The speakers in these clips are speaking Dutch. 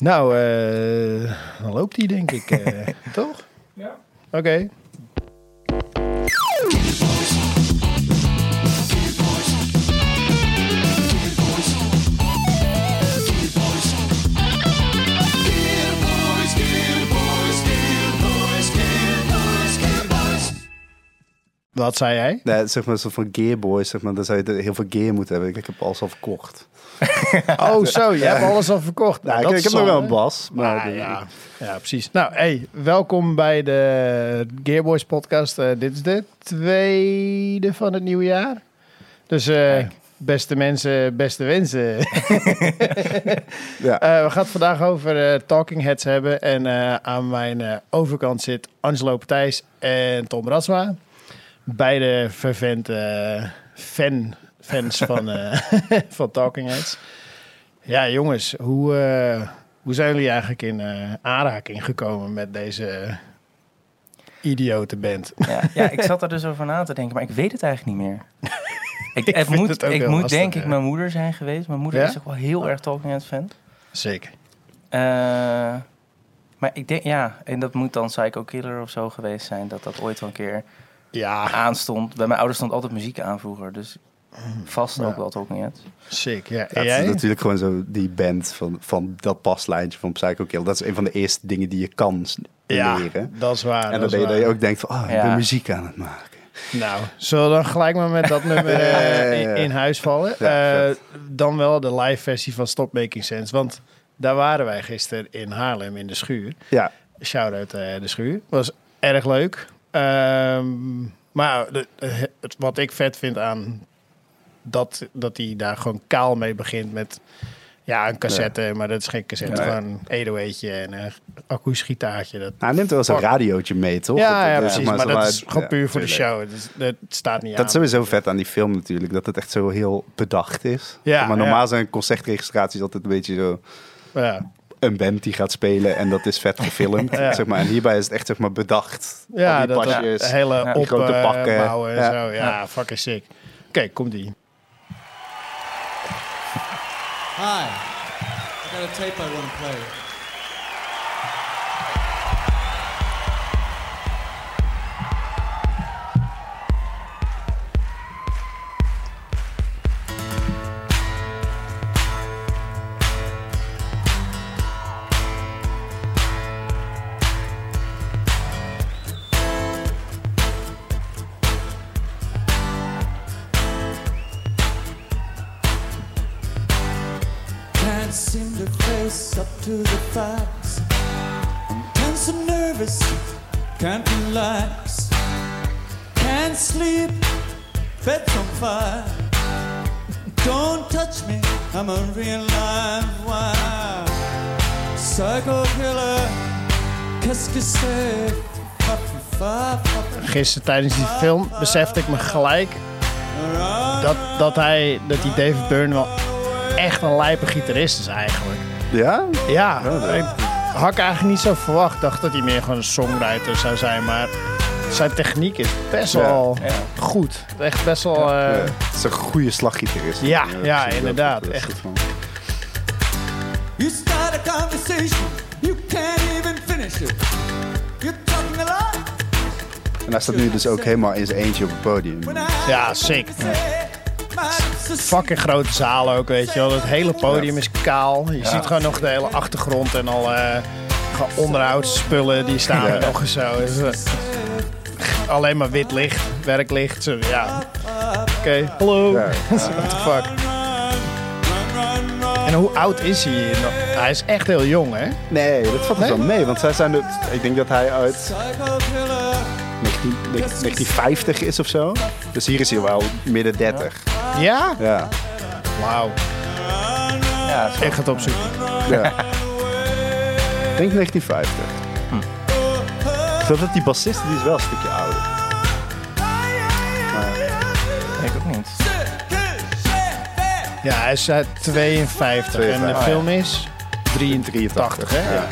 Nou, eh, dan loopt die denk ik, eh, toch? Ja. Oké. Wat zei jij? Nee, zeg maar, soort van Gearboys, zeg maar, dan zou je heel veel gear moeten hebben. Ik heb alles al verkocht. Oh, zo, je hebt alles al verkocht. Nou, dat ik, ik heb nog wel een bas, maar... Ah, de- ja. ja, precies. Nou, hey, welkom bij de Gearboys podcast. Eh, dit is de tweede van het nieuwe jaar. Dus eh, beste mensen, beste wensen. Ja. Eh, we gaan het vandaag over Talking Heads hebben. En eh, aan mijn overkant zit Angelo Partijs en Tom Rasma. Beide vervente eh, fan, fans van, eh, van Talking Heads. Ja, jongens, hoe, eh, hoe zijn jullie eigenlijk in eh, aanraking gekomen met deze idiote band? Ja, ja, ik zat er dus over na te denken, maar ik weet het eigenlijk niet meer. Ik, Ik moet, het ook ik moet lastig, denk ik mijn moeder zijn geweest. Mijn moeder Ja? is ook wel heel erg Talking Heads fan. Zeker. Eh, maar ik denk, ja, en dat moet dan Psycho Killer of zo geweest zijn, dat dat ooit wel een keer Ja, aanstond. Bij mijn ouders stond altijd muziek aan vroeger, dus vast Ja. ook wel Talking Heads. sick. Ja. Jij? is natuurlijk gewoon zo die band van, van dat paslijntje van Psycho Kill. Dat is een van de eerste dingen die je kan Ja, leren. dat is waar. En dat dan is ben je, dat je ook denkt van, oh, ik Ja. ben muziek aan het maken. Nou, zullen we dan gelijk maar met dat nummer eh, Ja, ja, ja, ja. in, in huis vallen? Ja, Eh, dan wel de live versie van Stop Making Sense. Want daar waren wij gisteren in Haarlem in de schuur. Ja, Shout-out eh, de schuur. Was erg leuk. Ehm, maar de- het, wat ik vet vind aan dat, dat hij daar gewoon kaal mee begint met... Ja, een cassette, maar dat is geen cassette. Ja. Gewoon een edoeetje en een akoestisch gitaartje. Dat, nou, hij neemt wel eens een radiootje mee, toch? ja, Dat- dat precies. Maar, dat is gewoon puur voor de show. Het staat niet Dat aan. is sowieso vet aan die film natuurlijk, dat het echt zo heel bedacht is. Ja, maar normaal zijn concertregistraties altijd een beetje zo Ja. Een band die gaat spelen en dat is vet gefilmd. Ja. zeg maar. En hierbij is het echt zeg maar bedacht. Ja, Al die dat, hele Ja. Die grote pakken. opbouwen en Ja. zo. Ja, fucking sick. Oké, komt ie. Hi, I got a tape I want to play. Gisteren tijdens die film besefte ik me gelijk dat, dat, hij, dat die David Byrne wel echt een lijpe gitarist is eigenlijk. Ja? Ja, ik had ik eigenlijk niet zo verwacht. Ik dacht dat hij meer gewoon een songwriter zou zijn. Maar zijn techniek is best Ja. wel Ja. goed. Echt best wel... eh, Ja, het is een goede slaggitarist. Ja, ja, inderdaad, Dat echt. goed van. You start a conversation, you can't even finish it. You're talking a lot. En hij staat nu dus ook helemaal in zijn eentje op het podium. Ja, sick. fucking grote zaal ook, weet je wel. Het hele podium is kaal. Je ziet gewoon nog de hele achtergrond en al gewoon onderhoudsspullen die staan er nog eens zo. Dus, eh, alleen maar wit licht, werklicht. Zo, ja. Oké, hallo. Ja. What the fuck. En hoe oud is hij? Hij is echt heel jong, hè? Nee, dat valt Nee? wel mee. Want zij zijn de, ik denk dat hij uit Psycho killer. 19, 1950 is of zo. Dus hier is hij wel midden 30. Ja? Ja. Wauw. Ja. Ik ga het opzoeken. ja. Ik denk 1950. Ik geloof dat die bassist die is wel een stukje ouder. ik ook niet. Ja, hij is uit 52. En de 52. film is 83, hè? Ja.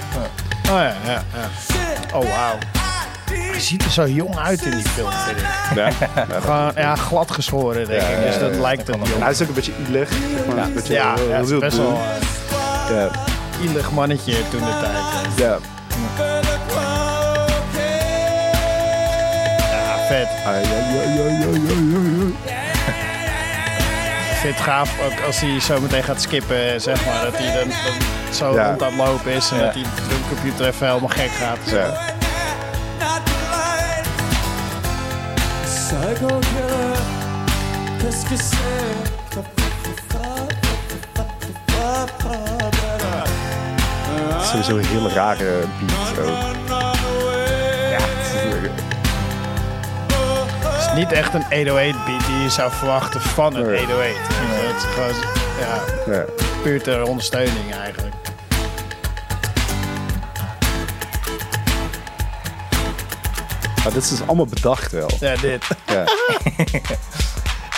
Oh ja, ja, ja. Oh, wauw. Hij ziet er zo jong uit in die film, vind ik. Ja. Gewoon, ja, glad geschoren, denk ik. ja, Dus dat ja, lijkt het jong. hij is ook een beetje zeg maar, een beetje Ja, het is heel best wel... eh, Ja. kielig mannetje toen de tijd. Ja. Ja, vet. Ai, ai, ai, ai, ai, ai, ai. Ik vind het gaaf ook als hij zo meteen gaat skippen, zeg maar. Dat hij dan, dan zo Ja. rond aan het lopen is en Ja. dat die drumcomputer even helemaal gek gaat. Ja. Psycho killer, qu'est-ce que c'est Sowieso een hele rare beat ook. Ja, het is- Het is niet echt een 808 beat die je zou verwachten van een Nee. 808. Het is gewoon ja, ja. puur ter ondersteuning eigenlijk. Maar dit is allemaal bedacht wel. Ja, dit. Ja.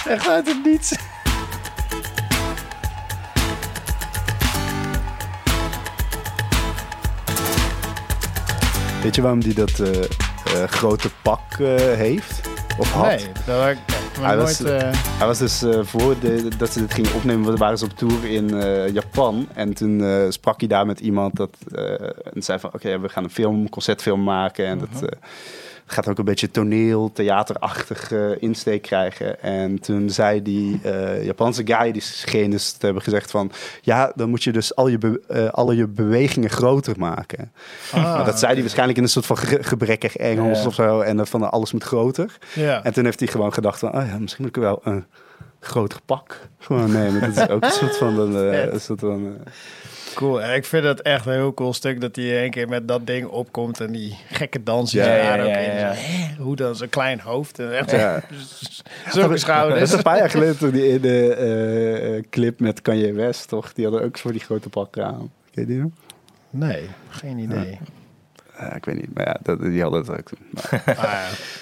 Echt uit het niets. Weet je waarom die dat eh, eh, grote pak eh, heeft? Of had? Nee, dat ik maar Hij nooit... was- Hij was dus voor de, dat ze dit gingen opnemen, waren ze op tour in Japan. En toen sprak hij daar met iemand dat, en zei van oké, we gaan een film, een concertfilm maken. En dat eh, gaat ook een beetje toneel, theaterachtig eh, insteek krijgen. En toen zei die eh, Japanse guy, die te hebben gezegd van... Ja, dan moet je dus al je, be- eh, alle je bewegingen groter maken. ah, Maar dat zei hij waarschijnlijk in een soort van ge- gebrekkig Engels Ja. of zo. En dan van alles moet groter. Ja. En toen heeft hij gewoon gedacht van, oh ja, misschien moet ik wel een groter pak gewoon nemen. Dat is ook een soort van, een, soort van Cool. Ik vind het echt een heel cool stuk dat hij in één keer met dat ding opkomt en die gekke dansen Ja, daar ja, ook ja, in. ja. Hè, Hoe dan zo'n klein hoofd en echt ja. zulke Dat is een paar jaar geleden toch die ene eh, eh, clip met Kanye West, toch? Die hadden ook voor die grote pakken aan. Ken je die? Nee, geen idee. Ja, ik weet niet, maar ja, dat, die hadden het ook toen. Maar, Ah,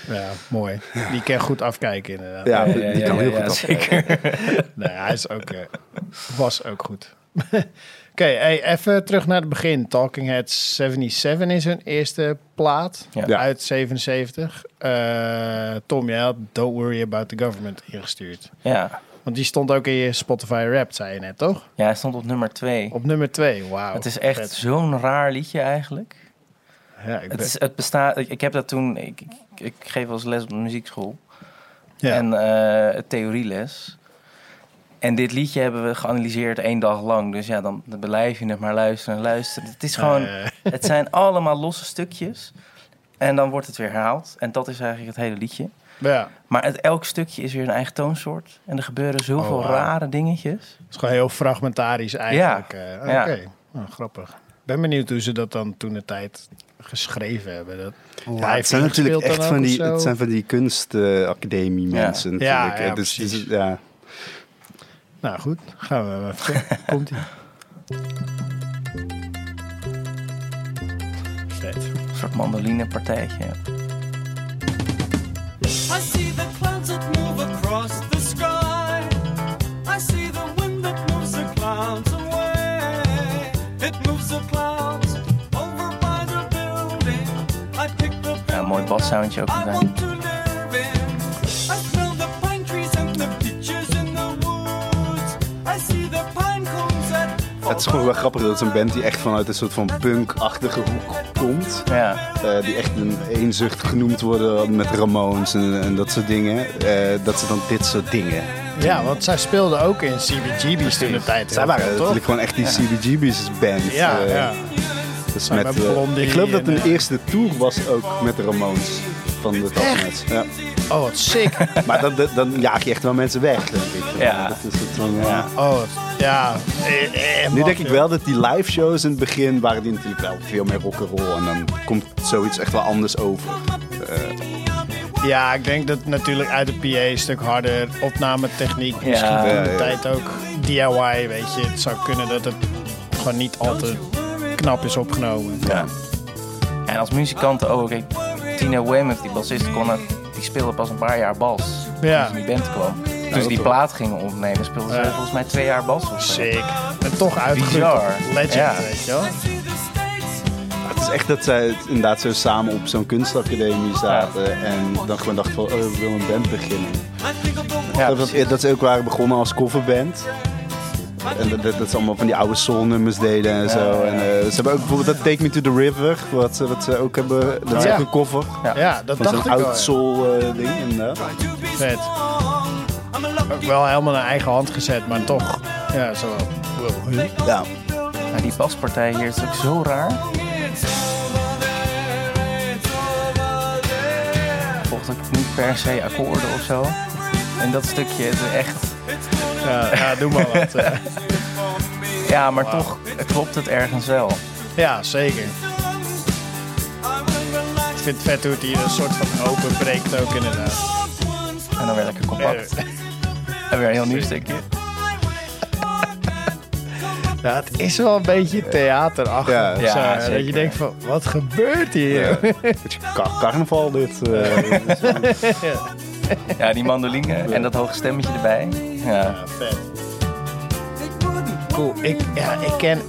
ja. ja, mooi. Die kan goed afkijken inderdaad. ja, Ja, die, ja, die ja, kan heel ja, goed zeker. afkijken. Nee, hij is ook, eh, was ook goed. Oké, hey, even terug naar het begin. Talking Heads 77 is hun eerste plaat Ja. Uit 77. Eh, Tom, jij had Don't Worry About the Government ingestuurd. Ja. Want die stond ook in je Spotify Rap, zei je net, toch? ja, hij stond op nummer twee. Op nummer 2, wauw. Het is echt zo'n raar liedje eigenlijk. Ja, ik Het, ben- is, het bestaat. Ik, ik heb dat toen. Ik, ik, ik geef wel eens les op de muziekschool. ja. En eh theorieles. En dit liedje hebben we geanalyseerd één dag lang. Dus ja, dan, dan blijf je het maar luisteren en luisteren. Het is gewoon. Het zijn allemaal losse stukjes. En dan wordt het weer herhaald. En dat is eigenlijk het hele liedje. ja, Maar het, elk stukje is weer een eigen toonsoort. En er gebeuren zoveel Oh, rare dingetjes. het is gewoon heel fragmentarisch eigenlijk. eh. Oké, Ja. Oh, grappig. Ik ben benieuwd hoe ze dat dan toen de tijd geschreven hebben. Dat Ja, het zijn natuurlijk echt van die, het zijn van die kunstacademie mensen. Ja, natuurlijk. ja, dus, dus, ja. Nou goed, gaan we even. Komt ie. Vet. Een soort mandolinepartijtje. I see the clouds that move across the sky. I see the wind that moves the clouds away. It moves the clouds over by the building. I pick the Ja, een mooi bassoundje ook Het is gewoon wel grappig dat het een band die echt vanuit een soort van punk-achtige hoek komt. Ja, eh, die echt een eenzucht genoemd worden met Ramones en, en dat soort dingen. eh, dat ze dan dit soort dingen. Ja, want zij speelden ook in CBGB's toen de tijd. Zij waren natuurlijk gewoon echt die CBGB's band. Ja, eh, ja. Dus met, met Blondie ik geloof dat hun eerste tour was ook met de Ramones. Van de Talknet. Ja. Oh, wat sick. Maar dan, dan, dan jaag je echt wel mensen weg, denk ik. Ja. Dat is het Ja. Oh, ja. Eh, eh, Nu denk ik wel dat die live shows in het begin waren die natuurlijk wel veel meer rock'n'roll. En dan komt zoiets echt wel anders over. Eh, Ja, ik denk dat natuurlijk uit de PA een stuk harder opnametechniek. Ja. Misschien Ja, de ja. tijd ook DIY, weet je. Het zou kunnen dat het gewoon niet al te knap is opgenomen. ja. En als muzikanten ook. Tina Weymouth, die bassist, kon het, die speelde pas een paar jaar bas. Ja. Toen ze in die band kwam. Toen ze dat die plaat gingen opnemen, speelde ze Ja. volgens mij twee jaar bas of zo. Sick. En toch uitgegroeid tot legend, Ja. weet je wel. het is echt dat zij inderdaad zo samen op zo'n kunstacademie zaten. En dan gewoon dachten van, oh, we willen een band beginnen. Ja, dat, dat, dat ze ook waren begonnen als coverband. En dat, dat, dat ze allemaal van die oude soul nummers deden en zo. En, eh, ze hebben ook bijvoorbeeld dat Take Me to the River, wat, ze- wat ze ook hebben. Dat is Ja. ook een cover. Ja, dat Van dacht zo'n ik oud soul eh, ding. inderdaad. Vet. Ook wel helemaal naar eigen hand gezet, maar toch. Ja, zo. Ja. Ja, die baspartij hier is ook zo raar. Volgt ook niet per se akkoorden of zo. En dat stukje is echt... Ja, ja, doe maar wat. eh. Ja, maar toch klopt het ergens wel. Ja, zeker. Ik vind het vet hoe het hier een soort van open breekt ook inderdaad. En dan weer lekker compact. En weer een heel nieuw stukje. Ja, het is wel een beetje theaterachtig. Ja. Ja, zo, Dat je denkt van, wat gebeurt hier? Ja. Carnaval dit. eh. Ja, die mandoline en dat hoge stemmetje erbij. Ja, Ja, vet. Cool. Ik, ja, ik ken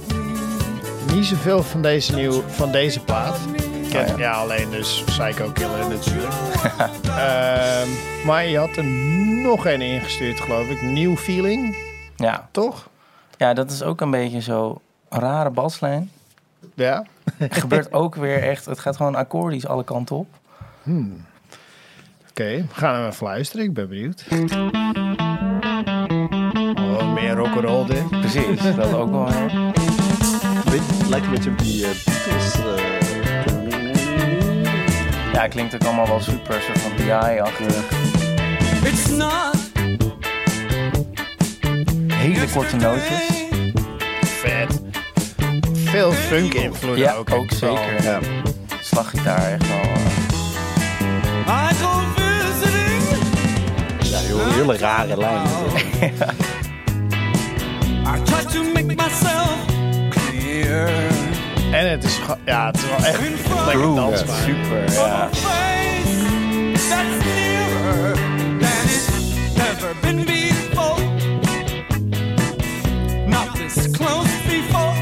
niet zoveel van deze, nieuw, van deze plaat. Ken ja. ja. alleen dus Psycho Killer natuurlijk. Ehm, maar je had er nog een ingestuurd, geloof ik. New Feeling, ja. toch? ja, dat is ook een beetje zo rare baslijn. Ja. Het gebeurt ook weer echt, het gaat gewoon akkoordisch alle kanten op. Oké, we gaan hem even luisteren. Ik ben benieuwd. Oh, meer rock'n'roll dit. Precies, dat ook wel lijkt een beetje op die eh, Beatles. eh. Ja, klinkt ook allemaal wel super soort van DI-achtig. It's not Hele korte nootjes. Vet. Veel funk invloeden Ja, ook. ook zeker. ja. Slaggitaar echt wel. eh, I go visiting. ja, heel, hele rare lijn. I try to make myself clear. En het is, ja, het is wel echt lekker dansbaar. super. Ja. face that's nearer than it's ever been before. Not this close before.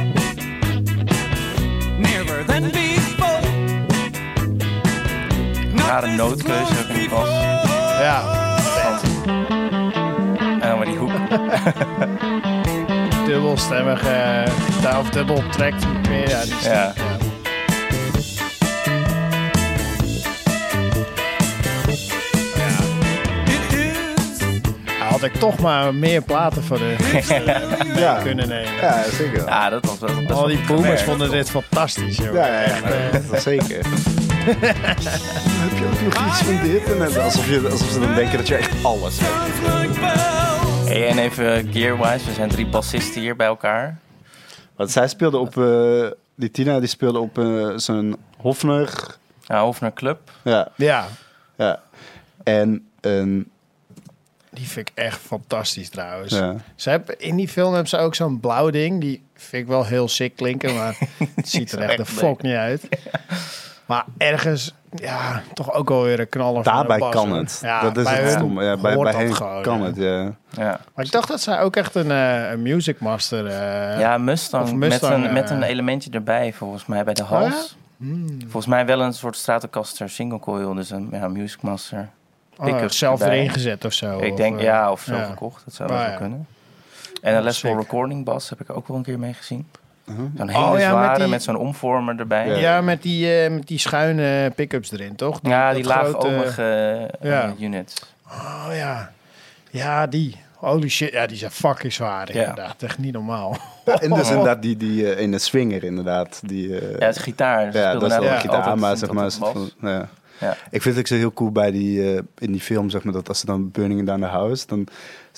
Nearer than before. Not Rare ook in die bas. before. Ja, En dan maar die hoek. dubbelstemmige gitaar of dubbel trackt meer. Ja, die stem- Ja. Had ik toch maar meer platen voor de Ja. kunnen nemen. Ja, zeker. Ja, dat was wel Al die boomers vonden dit fantastisch, joh. ja, ja, zeker. Heb je ook nog iets van dit? Alsof, je, alsof ze dan denken dat je echt alles hebt. Hey, en even gearwise, we zijn drie bassisten hier bij elkaar. Want zij speelde op... eh, die Tina die speelde op eh, zo'n Hofner. Ja, Hofner Club. Ja, Ja, ja. En een... die vind ik echt fantastisch trouwens. Ja. Ze hebben, in die film hebben ze ook zo'n blauw ding. Die vind ik wel heel sick klinken, maar het ziet er echt de fok niet uit. Maar ergens, ja, toch ook wel weer een knaller van Daarbij kan het. Ja, dat is bij het stomme. Ja, bij bij hen gewoon, kan ja. het, ja. Ja, Maar ik dacht dat zij ook echt een, eh, een music master... eh, ja Mustang, Mustang, met, een, met eh, een elementje erbij volgens mij bij de Oh, hals. Volgens mij wel een soort Stratocaster single coil, dus een ja, Music Master. oh, pick-up zelf erbij. erin gezet of zo. ik of, denk ja, of zo ja. gekocht, dat zou wel zo ja. kunnen. En een Les recording bas heb ik ook wel een keer mee gezien. Zo'n hele Oh, ja, met zware die- met zo'n omvormer erbij. Ja. Ja, met die, eh, met die schuine pick-ups erin, toch? Ja, die grote- laagomige eh, Ja. units. Oh ja. Ja, die. Holy shit. Ja, die zijn fucking zwaar Ja. inderdaad. Echt niet normaal. Ja, en dus inderdaad die, die eh, in de swinger inderdaad. Die, eh, Ja, het is gitaar. ja, speelde dat is wel ja, gitaar, altijd maar zeg maar... van- ja. Ja. Ik vind het ook zo heel cool bij die, eh, in die film, zeg maar, dat als ze dan Burning Down the House, dan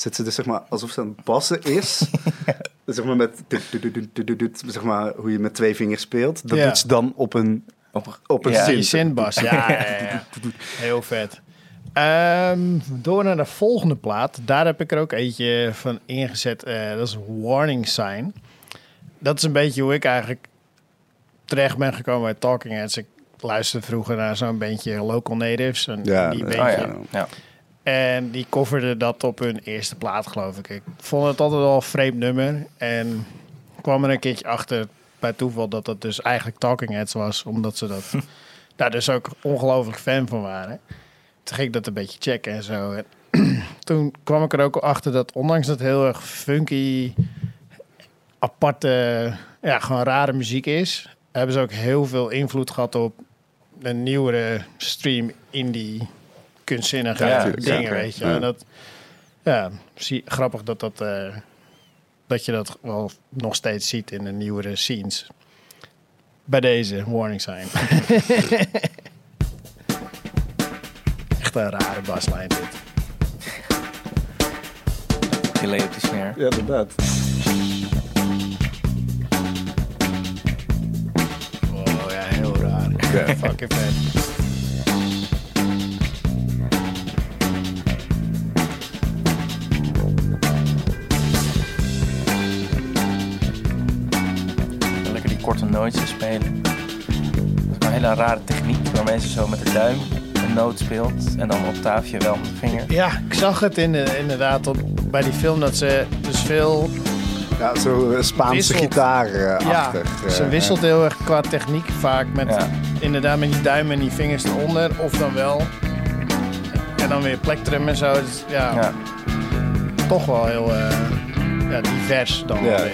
zit ze dus zeg maar alsof ze aan het bassen is. zeg maar met, dut, dut, dut, dut, dut, dut, zeg maar, hoe je met twee vingers speelt. Dat Ja. doet ze dan op een, Op, op een Ja, zinbas. Ja, ja, ja, ja. Heel vet. Ehm, door naar de volgende plaat. Daar heb ik er ook eentje van ingezet. Eh, dat is Warning Sign. Dat is een beetje hoe ik eigenlijk terecht ben gekomen bij Talking Heads. Ik luisterde vroeger naar zo'n bandje Local Natives. En Ja, die bandje, Oh ja. En die coverde dat op hun eerste plaat, geloof ik. Ik vond het altijd wel een vreemd nummer. En kwam er een keertje achter bij toeval dat dat dus eigenlijk Talking Heads was. Omdat ze dat daar dus ook ongelooflijk fan van waren. Toen ging ik dat een beetje checken en zo. En toen kwam ik er ook achter dat ondanks dat heel erg funky aparte, ja, gewoon rare muziek is, hebben ze ook heel veel invloed gehad op de nieuwere stream indie kunstzinnige Ja, dingen, zeker. weet je. Ja. En dat, ja, zie, grappig dat dat, eh, dat je dat wel nog steeds ziet in de nieuwere scenes. Bij deze warning sign. Echt een rare baslijn dit. Delay op de snare. Ja, inderdaad. Oh ja, heel raar. Ja. Fucking vet. Korte nootjes spelen. Dat is een hele rare techniek waarmee ze zo met de duim een noot speelt en dan octaaf je wel met de vinger. Ja, ik zag het in de, inderdaad op, bij die film dat ze dus veel... Ja, zo eh, Spaanse Wisselt. gitaar eh, Ja, ze eh, wisselt heel erg qua techniek vaak met Ja. inderdaad met die duim en die vingers eronder. Of dan wel. En dan weer plektrum en zo. Dus ja, Ja. toch wel heel eh, ja, divers dan Ja. wel weer.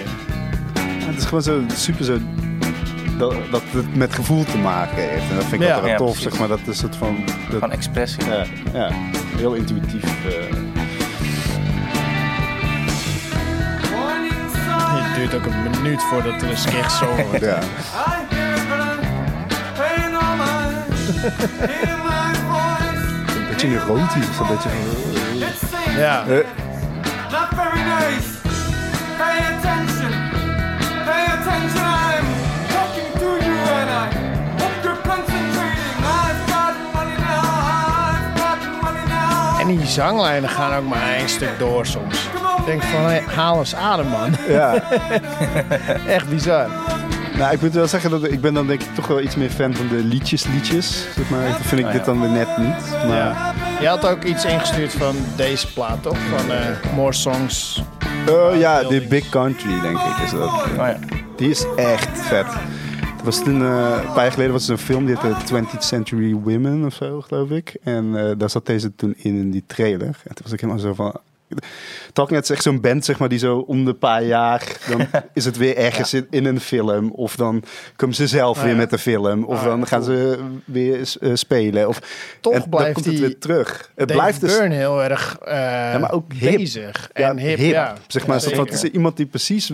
Ja, Het is gewoon zo super zo... Dat, dat het met gevoel te maken heeft. En dat vind ik Ja. altijd wel Ja, tof, precies. zeg maar. Dat is het van... Dat, Van expressie. ja, ja, heel intuïtief. eh. Het duurt ook een minuut voordat er een skich zo wordt. ja. Een beetje erotisch. Een beetje van... Ja, eh, Not very nice. Pay attention. Pay attention. En die zanglijnen gaan ook maar één stuk door soms. Ik denk van, hey, haal eens adem man. ja. Echt bizar. Nou, ik moet wel zeggen dat ik ben dan denk ik toch wel iets meer fan van de liedjes liedjes. Zeg maar. Vind ik Oh, dit dan weer net niet. Maar Ja. Je had ook iets ingestuurd van deze plaat, toch? Van eh, More Songs. Oh ja, de Big Country denk ik is dat. Oh ja. Die is echt vet. Was toen, eh, een paar jaar geleden was er een film, die heette 20th Century Women of zo, geloof ik. En eh, daar zat deze toen in, in die trailer. En toen was ik helemaal zo van... Talking Heads is echt zo'n band, zeg maar, die zo om de paar jaar... dan is het weer ergens in, in een film. Of dan komen ze zelf Ah, weer ja. met de film. Of Ah, ja, dan gaan ze weer eh, spelen. Of, Toch en dan blijft komt die het weer terug. Het blijft dus... Burn heel erg eh, maar ook hip. bezig. Ja, en hip, ja. Zeg maar, Ja, het is iemand die precies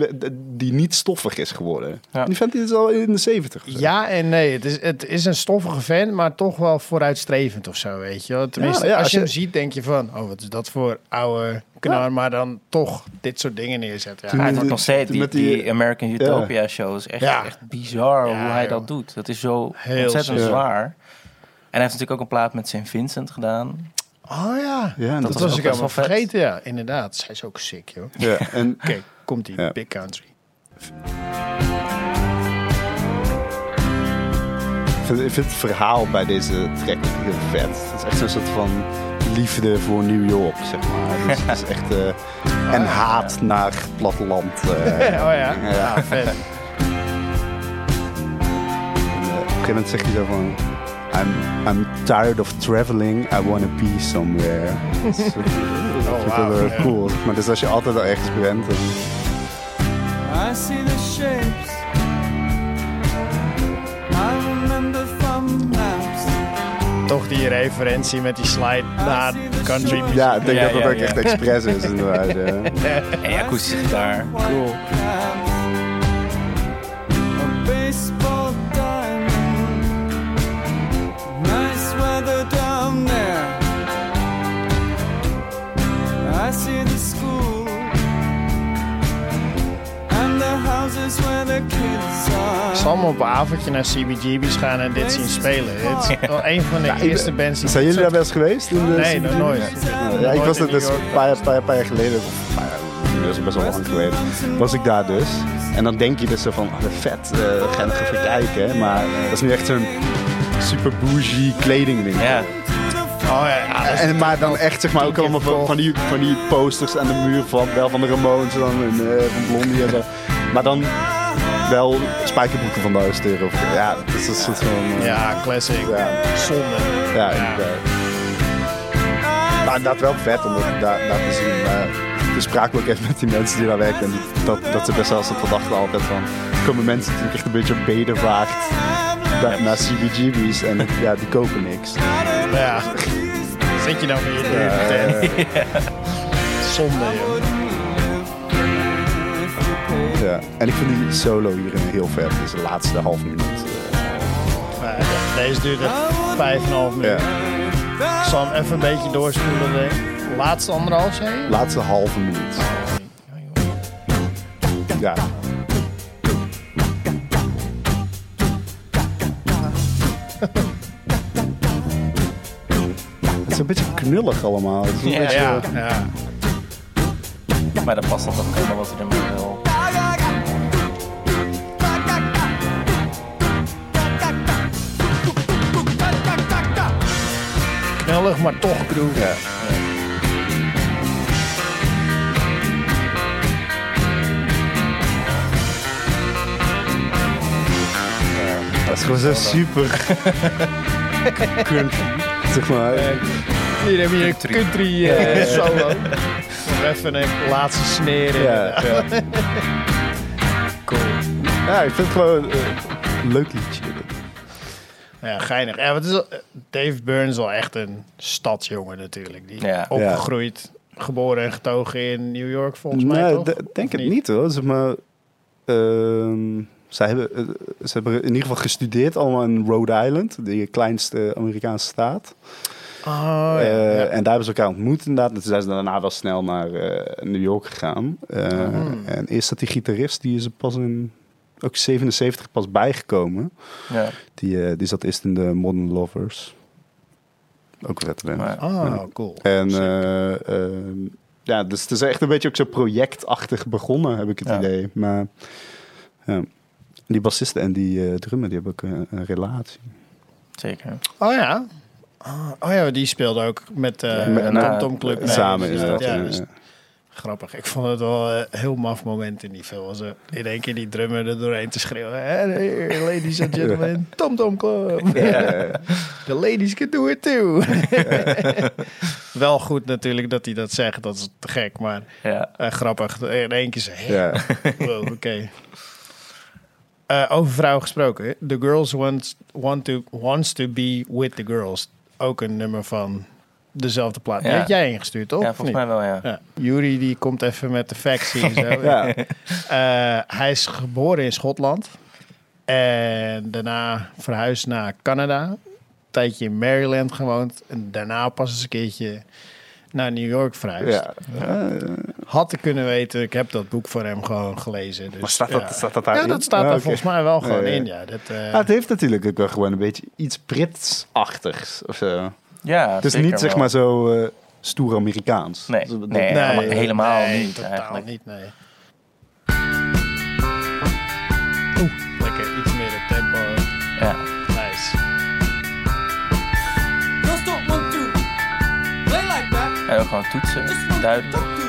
die niet stoffig is geworden. Ja. Die vent is al in de 70. of zo. Ja en nee. Het is, het is een stoffige fan, maar toch wel vooruitstrevend of zo, weet je. Tenminste, Ja, ja, als als je je- hem ziet, denk je van... Oh, wat is dat voor oude knar, maar dan toch dit soort dingen neerzetten. Toen- Ja, Hij wordt nog steeds, die, met die- die American Utopia show is echt, Ja. echt bizar Ja, hoe hij joh. dat doet. Dat is zo Heel ontzettend zwaar. En hij heeft natuurlijk ook een plaat met St. Vincent gedaan. oh ja, Ja, dat, dat was was ik ook helemaal vergeten. Ja, inderdaad. Zij is ook sick, joh. Ja, en Oké, komt die Ja. Big Country. ik vind, ik vind het verhaal bij deze track heel vet. Het is echt zo'n soort van liefde voor New York, zeg maar. Dus het is echt... eh, en haat naar platteland. eh. oh ja, Ja. ja, vet. En, eh, op een gegeven moment zegt hij zo van... I'm, I'm tired of traveling, I wanna be somewhere. Dat is- dat vind ik wel, cool. Maar dus als je altijd al ergens bent... dan- I see the shapes. Toch die referentie met die slide naar country music. Ja, ik denk Ja, dat dat ja, ook ja. echt expres is inderdaad. Ja. Akoestische gitaar. Cool. Me op een avondje naar CBGB's gaan en dit zien spelen. Het is wel een van de eerste ben- bands die... Zijn jullie daar eens geweest? In de Nee, nog nooit. Ja, ik was er dus een paar, paar, paar jaar geleden, jaar, dat is best wel lang geleden, was ik daar dus. En dan denk je dus zo van, oh, vet, eh ga nog even kijken. Maar dat is nu echt zo'n super bougie kledingwinkel. Ja, Oh ja, is En, maar dan echt zeg maar ook allemaal van, die, van die posters aan de muur van, wel van de Ramones en dan en, eh, van Blondie en zo. Maar dan wel spijkerbroeken van 1000 euro. Ja, dat is soort van... eh, Ja, classic. Ja. Zonde. Ja, inderdaad. Maar dat wel vet om dat daar, te zien. Maar toen spraken we ook even met die mensen die daar werken. En die- dat, dat ze best wel zo dachten altijd van... Er komen mensen natuurlijk echt een beetje bedevaart naar, naar CBGB's. En ja, die kopen niks. Ja. Zit je nou weer in de tent? Zonde, joh. Ja. En ik vind die solo hierin heel vet. Dus de laatste half minuut. eh, Deze duurt echt 5,5 minuten. ja. Ik zal hem even een beetje doorspoelen. denk ik. Laatste anderhalf, zei je? Laatste halve minuut. Ja. Het is een beetje knullig allemaal. Het is een Ja. beetje, Ja, ja. Maar dan past dat ook helemaal wat hij ermee Knullig, maar toch groove. ja. Dat is gewoon zo super country. Zeg maar. Hier hebben we hier een Country. eh, solo. Even een laatste sneer in. Ja, ja. Cool. ja, ik vind het gewoon een leuk liedje. Ja, geinig. Ja, wat is Dave Byrne is wel echt een stadsjongen natuurlijk. Die Ja. opgegroeid, geboren en getogen in New York volgens mij Nee, toch? denk Of het niet hoor. Zeg maar, ehm, zij hebben, eh, ze hebben in ieder geval gestudeerd allemaal in Rhode Island, de kleinste Amerikaanse staat. Oh, ja, ja. En daar hebben ze elkaar ontmoet inderdaad. En toen zijn ze daarna wel snel naar eh, New York gegaan. Eh, Hmm. En eerst dat die gitarist, die is er pas in ook 77 pas bijgekomen. Ja. Die, eh, die zat eerst in de Modern Lovers. Ook vet band. Maar, Oh, cool. En eh, ehm, ja, dus het is echt een beetje ook zo projectachtig begonnen, heb ik het Ja. idee. Maar ja, die bassisten en die eh, drummer, die hebben ook een, een relatie. zeker. Oh ja. Oh, oh ja, die speelde ook met eh Ja, met Tom Tom Club. Nee, Samen dus is dat. Ja, ja, dus ja. Grappig. Ik vond het wel een heel maf moment in die film. Zo in één keer die drummer er doorheen te schreeuwen. Hey, ladies and gentlemen, Tom Tom Club. The ladies can do it too. wel goed natuurlijk dat hij dat zegt. Dat is te gek, maar Ja. eh, grappig. In één keer hey, Ja. Wow, oké. Eh, over vrouwen gesproken. The girls want, want to, wants to be with the girls. Ook een nummer van dezelfde plaat. Die Ja. had jij ingestuurd, toch? ja, volgens niet? mij wel, ja. Ja. Jury die komt even met de facts hier. Zo. Ja. Eh, hij is geboren in Schotland. En daarna verhuisd naar Canada. Een tijdje in Maryland gewoond. En daarna pas eens een keertje naar New York verhuisd. Ja. Eh, Had ik kunnen weten, ik heb dat boek van hem gewoon gelezen. Dus, maar staat dat, ja. staat dat daar Ja, in? dat staat Ah, er oké. volgens mij wel gewoon Ja, ja. in. Ja, dat, eh, Ja, het heeft natuurlijk ook wel gewoon een beetje iets Brits-achtigs of zo. Ja, Het is niet zeg wel. maar zo eh, stoer Amerikaans. Nee, dat- nee. helemaal- helemaal nee, niet totaal eigenlijk. niet, nee. Oeh, lekker iets meer het tempo. Ja. Nice. Girls don't want to play like that. En ook gewoon toetsen, duidelijk.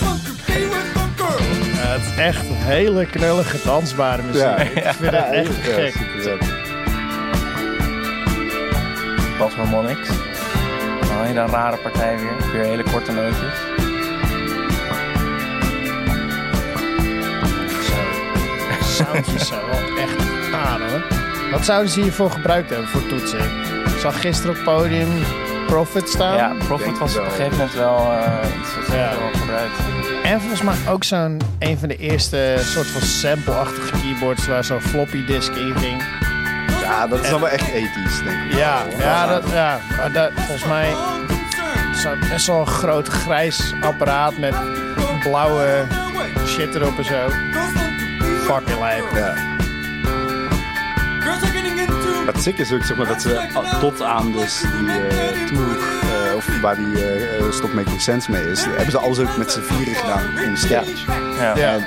Want to be with the girls. Ja, het is echt hele knullige, dansbare muziek. Ja. Ik vind het echt Ja, gek. super vet. Bas Harmonix. Een hele rare partij weer. Weer hele korte nootjes. Soundjes wel echt aan hoor. Wat zouden ze hiervoor gebruikt hebben voor toetsen? Ik zag gisteren op het podium Profit staan. Ja, Profit was het op een gegeven moment wel eh, iets wat ze Ja. wel gebruikt. En volgens mij ook zo'n een van de eerste soort van sample-achtige keyboards waar zo'n floppy disk in ging. Ja, dat is dan wel echt ethisch, denk ik. Ja, ja, dat, ja maar dat, volgens mij zo'n best wel een groot grijs apparaat met blauwe shit erop en zo. Fucking lijp. Ja. Girls are getting into Het sick is ook zeg maar, dat ze tot aan dus die eh, tour, eh, of waar die eh, eh, Stop Making Sense mee is, hebben ze alles ook met z'n vieren gedaan in de stage. Ja. Ja. En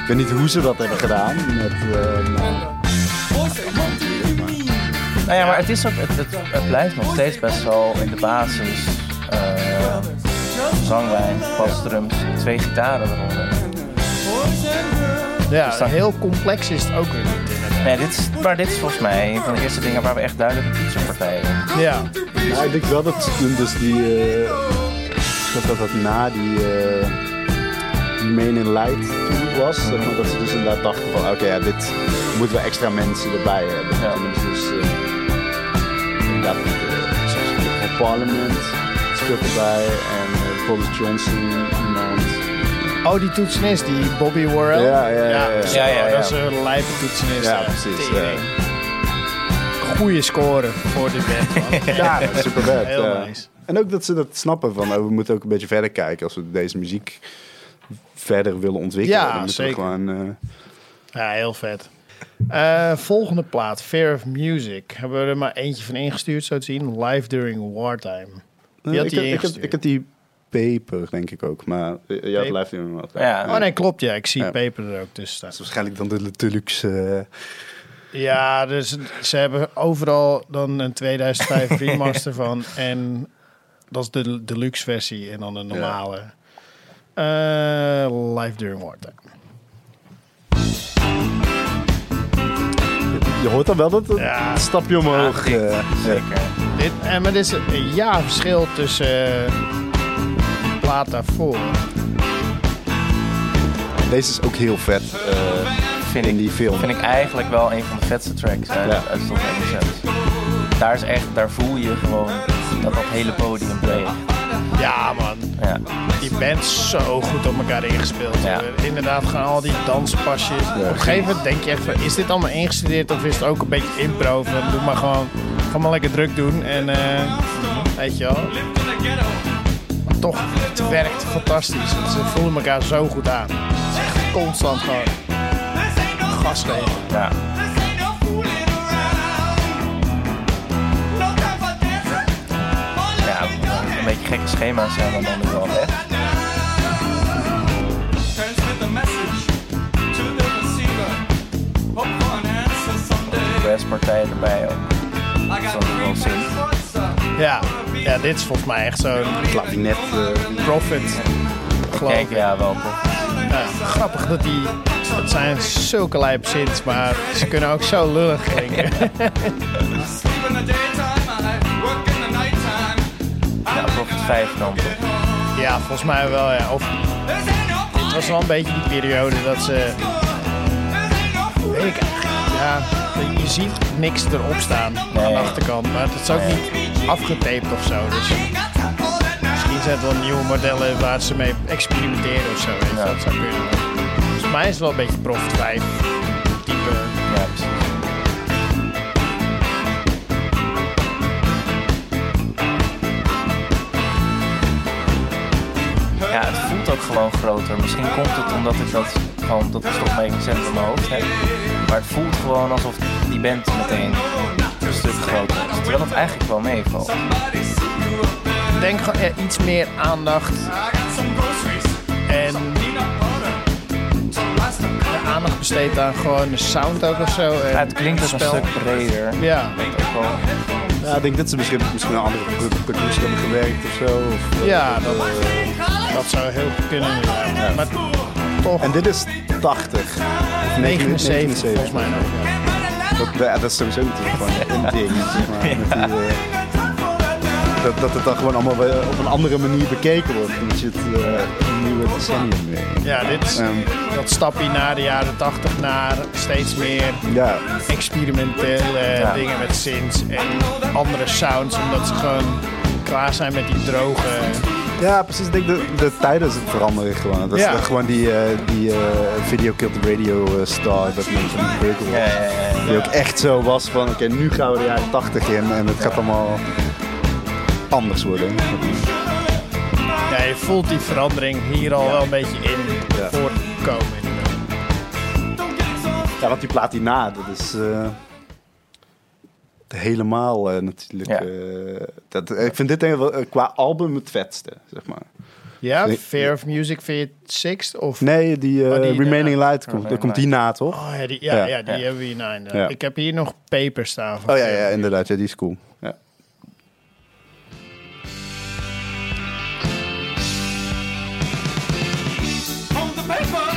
ik weet niet hoe ze dat hebben gedaan. Met, eh, maar- Nou ja, maar het, is ook, het, het, het blijft nog steeds best wel in de basis. eh, zanglijn, bas, drums, twee gitaren eronder. Ja, Dus dat- heel complex is het ook weer niet inderdaad. Nee, dit is, maar dit is volgens mij een van de eerste dingen waar we echt duidelijk een toetsenpartij hebben. Ja, ik denk wel dat toen dus die, eh, dat, dat dat na die, eh die Main in Light was, zeg maar, dat ze dus inderdaad dachten van, oké, ja, dit moeten we extra mensen erbij hebben. Ja. En dan is dus eh, inderdaad uh, van Parliament speelt erbij en uh, Boris Johnson iemand. Oh, die toetsenist, die Bobby Worrell. Ja, ja, ja, ja. dat is- Ja, ja, ja. Dat is een lijpe toetsenist. Ja, eh, precies. Goeie score voor dit band. Ja, super vet. Heel ja. nice. En ook dat ze dat snappen van, oh, we moeten ook een beetje verder kijken als we deze muziek verder willen ontwikkelen. Ja, dan zeker. Gewoon, eh, Ja, heel vet. Eh, volgende plaat, Fear of Music. Hebben we er maar eentje van ingestuurd, zo te zien. Live During Wartime. Wie had ik, die had- ik, had, ik had die paper, denk ik ook. Maar eh, ja, Paper? blijft in wat. Ja. Oh nee, klopt ja. Ik zie Ja. Paper er ook tussen staan. Dat is waarschijnlijk dan de deluxe. eh, Ja, dus ze hebben overal dan een 2005 remaster van. En dat is de deluxe versie en dan de normale. Eh, live During Wartime. je hoort dan wel dat het Ja. stapje omhoog. Ja, ja. Zeker. Dit, en, maar dit is een jaar verschil tussen plaat daarvoor. Deze is ook heel vet eh, Vind in ik, die film. vind ik eigenlijk wel een van de vetste tracks uit, Ja. uit Stop. Daar is echt, daar voel je gewoon dat dat hele podium beweegt. Ja, man. Ja. Die band is zo goed op elkaar ingespeeld. Ja. Inderdaad, gewoon al die danspasjes. Op een gegeven moment denk je echt van, is dit allemaal ingestudeerd of is het ook een beetje impro? Van, doe maar gewoon, ga maar lekker druk doen en eh, weet je wel. Toch, het werkt fantastisch. Ze voelen elkaar zo goed aan. Het is echt constant gewoon gas geven. ja. Ja, een beetje gekke schema's zijn dan dan wel weg. Brasspartijen erbij ook. Dat is wel zin. Ja. ja, dit is volgens mij echt zo'n Klavinet. eh, profit. Geloof Kijk, ik. ja, wel. Ja, grappig dat die... Het zijn zulke lijpe zins, maar ze kunnen ook zo lullig klinken. Ja, Profit 5 dan toch. Ja, volgens mij wel, ja. Of het was wel een beetje die periode dat ze... Weet ik eigenlijk. Ja, je ziet niks erop staan aan de achterkant. Maar het is ook niet afgetaped of zo. Dus misschien zijn het wel nieuwe modellen waar ze mee experimenteren of zo. Weet Ja. Dat zou kunnen. Volgens mij is het wel een beetje Profit 5 type... Ja, precies. Ja, het voelt ook gewoon groter. Misschien komt het omdat ik dat gewoon dat stopmaking cent in mijn hoofd heb. Maar het voelt gewoon alsof die band meteen een stuk groter. Terwijl het eigenlijk wel meevalt. Ik denk gewoon ja, iets meer aandacht. En de aandacht besteed aan gewoon de sound ook of zo. En Ja, het klinkt ook een spel. stuk breder. Ja, Ook wel. ja, ik denk dat ze misschien, misschien een andere pro- producer hebben gewerkt of zo. Of, eh, ja dat, eh, dat zou heel goed kunnen. inderdaad. Maar toch en dit is 80. Of 79 volgens mij nog. ja. Dat, ja, dat is sowieso natuurlijk gewoon een ding. Zeg maar, met die, eh, dat, dat het dan gewoon allemaal weer op een andere manier bekeken wordt. Omdat je het eh, een nieuwe decennium weer. Ja, dit is Ehm, dat stapje naar de jaren 80 naar steeds meer ja, experimentele Ja. dingen met synths en andere sounds. Omdat ze gewoon klaar zijn met die droge... ja, precies. Ik denk de, de tijden veranderen gewoon. Dat is Ja. dat gewoon die, eh, die eh, video killed the radio eh, star. Dat men van die. Ja, ja, ja. Ja. Die ook echt zo was van, oké, nu gaan we de jaren 80 in en het gaat allemaal anders worden. Ja, je voelt die verandering hier al wel een beetje in Ja. voortkomen. Ja, want die plaat hierna, dat is... eh, helemaal eh, natuurlijk. Ja. eh, dat, ik vind dit denk ik wel, qua album het vetste, zeg maar. Ja. Fear of Music vind je het sixth? Of... Nee, die, eh, Oh, die Remaining daarna. Light, komt, Remaining daar komt die na, toch? Oh ja, die, ja, Ja. ja. die Ja. hebben we hierna inderdaad. Ik heb hier nog paper staan. Van Oh ja, ja, inderdaad. Ja, die is cool. Ja. On the paper,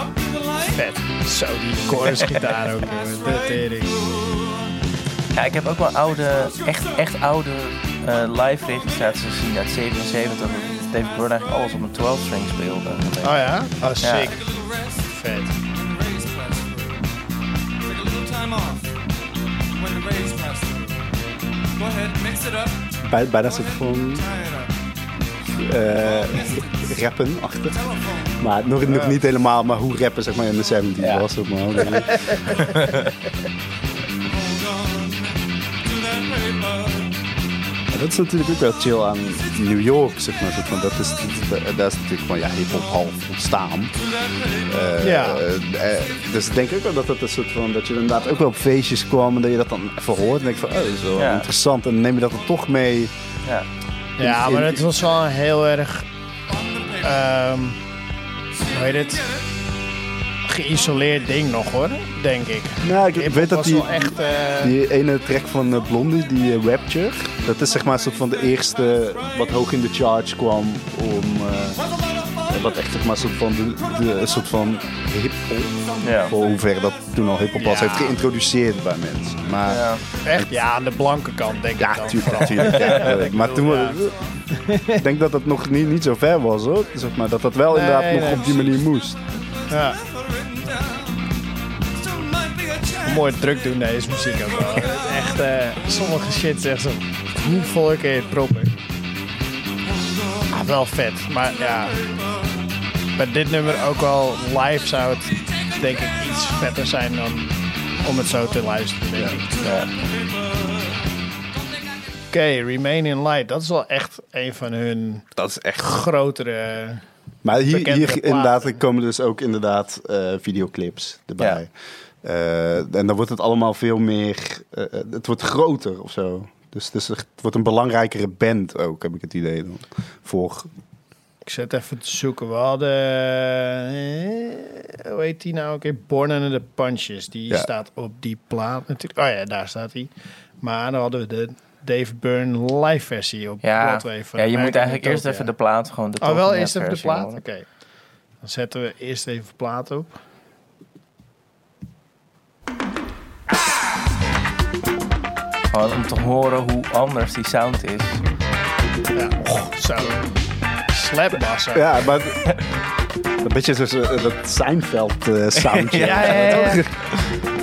up to the line. Vet. Zo, die chorusgitaar ook. joh. De tering. Ja, ik heb ook wel oude, echt, echt oude eh, live registraties gezien uit 77. David Byrne eigenlijk alles op een 12-string speelde. Oh ja? Oh, sick. Vet. Take a little time off when the rays pass through. Go ahead, mix it up, Bij, bijna soort van eh, rappen achter. Maar nog, nog niet helemaal, maar hoe rappen zeg maar in de 70s Ja. was. Zeg maar. dat is natuurlijk ook wel chill aan New York, zeg maar. Van, dat, is, dat, dat is natuurlijk van ja, hip-hop half ontstaan. Eh, Ja. eh, dus ik denk ook wel dat het een soort van, dat je inderdaad ook wel op feestjes kwam en dat je dat dan even hoort. En denk van, oh, dat is wel Ja. interessant. En dan neem je dat er toch mee. Ja. Ja, maar het was wel een heel erg... ehm hoe heet het? Geïsoleerd ding nog hoor, denk ik. Nou, ik, Hip-hop weet dat was die, wel echt... eh, die ene track van eh, Blondie, die eh, Rapture, dat is zeg maar een soort van de eerste wat hoog in de charge kwam om... eh, wat echt zeg maar een soort van, de, de, een soort van hip-hop, Ja. voor hoever dat toen al hip-hop was, Ja. heeft geïntroduceerd bij mensen. Maar Ja. echt, ja, aan de blanke kant denk Ja, ik dan. tuurlijk, natuurlijk. Ja, maar toen, ja. ik denk dat het nog niet, niet zo ver was hoor. Zeg maar, dat dat wel Nee, inderdaad nog nee, op die manier moest. Ja, mooi druk doen deze muziek ook wel. Echt, eh, sommige shit zegt zo, hoe volle keer het proppen. Ah, wel vet, maar ja. Bij dit nummer ook wel live zou het denk ik iets vetter zijn dan om het zo te luisteren, denk ik. Ja. Oké, Remain in Light, dat is wel echt een van hun Dat is echt. grotere... Maar hier, hier inderdaad komen dus ook inderdaad eh, videoclips erbij. Eh, en dan wordt het allemaal veel meer. eh, het wordt groter of zo. Dus, dus het wordt een belangrijkere band ook, heb ik het idee dan. Voor. Ik zet even te zoeken. We hadden... eh, hoe heet die nou ook? weer? Born Under the Punches. Die Ja. staat op die plaat natuurlijk. Oh ja, daar staat hij. Maar dan hadden we de Dave Byrne live versie op Ja. Broadway. van ja, je moet eigenlijk eerst even de plaat gewoon de Oh, wel eerst even de plaat? Oké. Dan zetten we eerst even de plaat op. Gewoon om te horen hoe anders die sound is. Ja, oh, zo. Slapbassen. Ja, maar. Een beetje zoals eh, dat Seinfeld eh soundje. Ja, ja, ja, ja.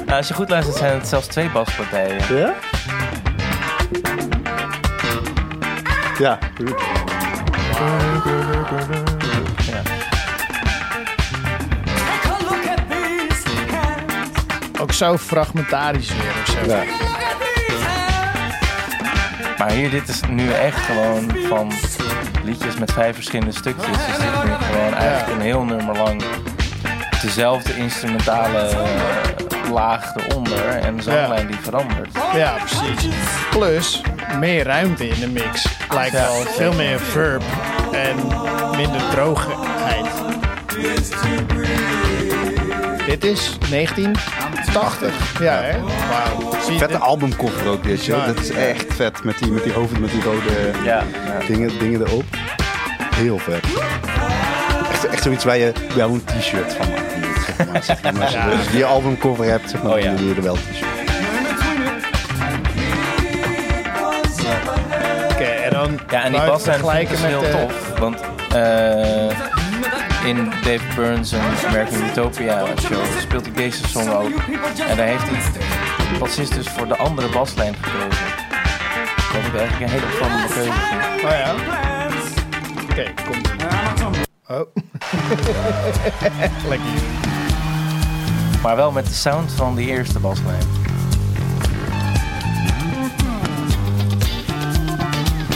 Nou, als je goed luistert zijn het zelfs twee baspartijen. Ja? Ja, goed. Ja. Ook zo fragmentarisch weer of zo. Ja. Maar hier, dit is nu echt gewoon van liedjes met vijf verschillende stukjes. Dus dit is nu gewoon eigenlijk een heel nummer lang dezelfde instrumentale laag eronder en de zanglijn die verandert. Ja, precies. Plus, meer ruimte in de mix. Lijkt Ja. wel veel meer verb en minder droogheid. Dit is 1980. Ja, hè? Wauw. Vette albumcover ook dit, joh. Ja. Dat is echt vet. Met die, met die hoofd, met die rode Ja, ja. dingen, dingen erop. Heel vet. Echt, echt zoiets waar je wel een t-shirt van maakt. Zeg maar, zeg maar. Als je Ja. die albumcover hebt, zeg maar, Oh, ja. dan doe je er wel een t-shirt. Oké, en dan Ja, en die vind ik dus heel tof. Want eh, in Dave Burns' American Utopia show speelt hij deze song ook. En daar heeft hij de bassist dus voor de andere baslijn gekozen. Wat ik eigenlijk een hele opvallende keuze vind. Oh ja. Oké, kom. Oh. Lekker. Maar wel met de sound van die eerste baslijn.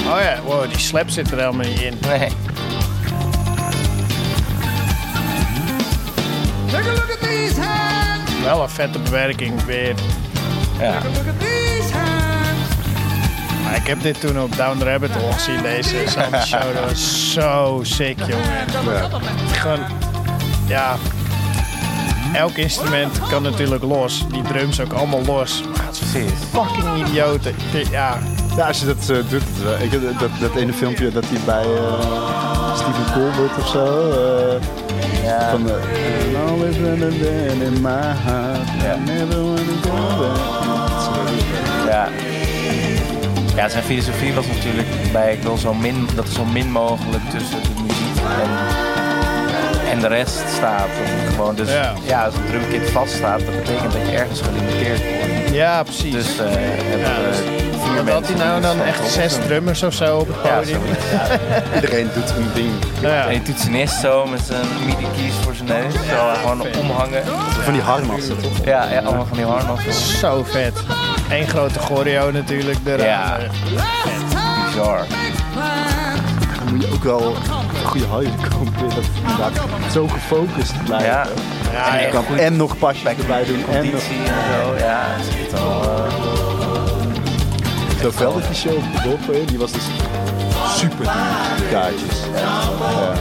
Oh ja, wow, die slap zit er helemaal niet in. Nee. Wel een vette bewerking weer. Ja. Ik heb dit toen op Down the Rabbit Hole gezien, deze Show. Dat was zo sick, jongen. Ja. Gewoon, ja... Elk instrument kan natuurlijk los. Die drums ook allemaal los. Maar het is fucking idioten. Ja, Ja, als je dat eh, doet, eh, ik, dat, dat ene filmpje dat hij bij eh Stephen Colbert of zo. Ja. van de. "And always running down in my heart. Ja. I never wanna go back. Ja. Ja, zijn filosofie was natuurlijk bij ik wil zo min, dat er zo min mogelijk tussen de muziek en, en de rest staat. Gewoon dus, Ja. ja. als een drumkit vaststaat, dat betekent dat je ergens gelimiteerd wordt. ja precies. Dus eh hebben Ja, we dus Want had hij nou dan echt zes drummers of zo op het podium? Iedereen doet een ding. Ja. En die toetsenist zo met zijn midi-keys voor zijn neus. Zo gewoon omhangen. Van die harnassen, toch? Ja, ja, allemaal van die harnassen. Zo vet. Eén grote choreo natuurlijk. Ja. Bizar. Dan moet je ook wel een goede huizen komen. Dat inderdaad zo gefocust blijven. Ja. Ja, En nog pasjes erbij doen. En nog Conditie en zo. Ja, het is echt wel... eh, Zo'n Veldertje show op de die was dus super duur, kaartjes. Ja.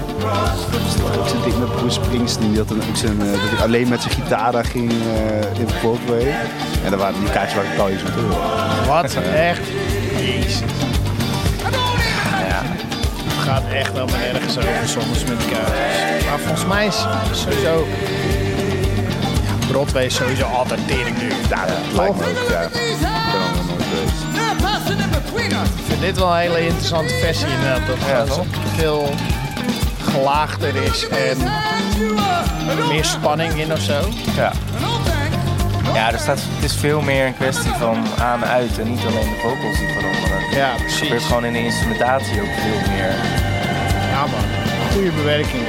Dus zo'n ding met Bruce Springsteen, dan ook zijn, eh, dat hij alleen met zijn gitaar daar ging eh, in de Broadway. En dan waren die kaartjes waren 1000 euro. Wat? Echt? Jezus. ja. Het gaat echt wel nergens over soms met kaartjes. Maar volgens mij is sowieso... Ja, Broadway is sowieso altijd tering duur. Ja, dat lijkt me ook, ja. Ik ben nooit geweest. Ik vind dit wel een hele interessante versie inderdaad. Dat Ja, het veel gelaagder is en meer spanning in of zo. Ja. Ja, er staat, het is veel meer een kwestie van aan-uit en niet alleen de vocals die veranderen. Ja, Het gebeurt precies. gewoon in de instrumentatie ook veel meer. Ja man, goede bewerking.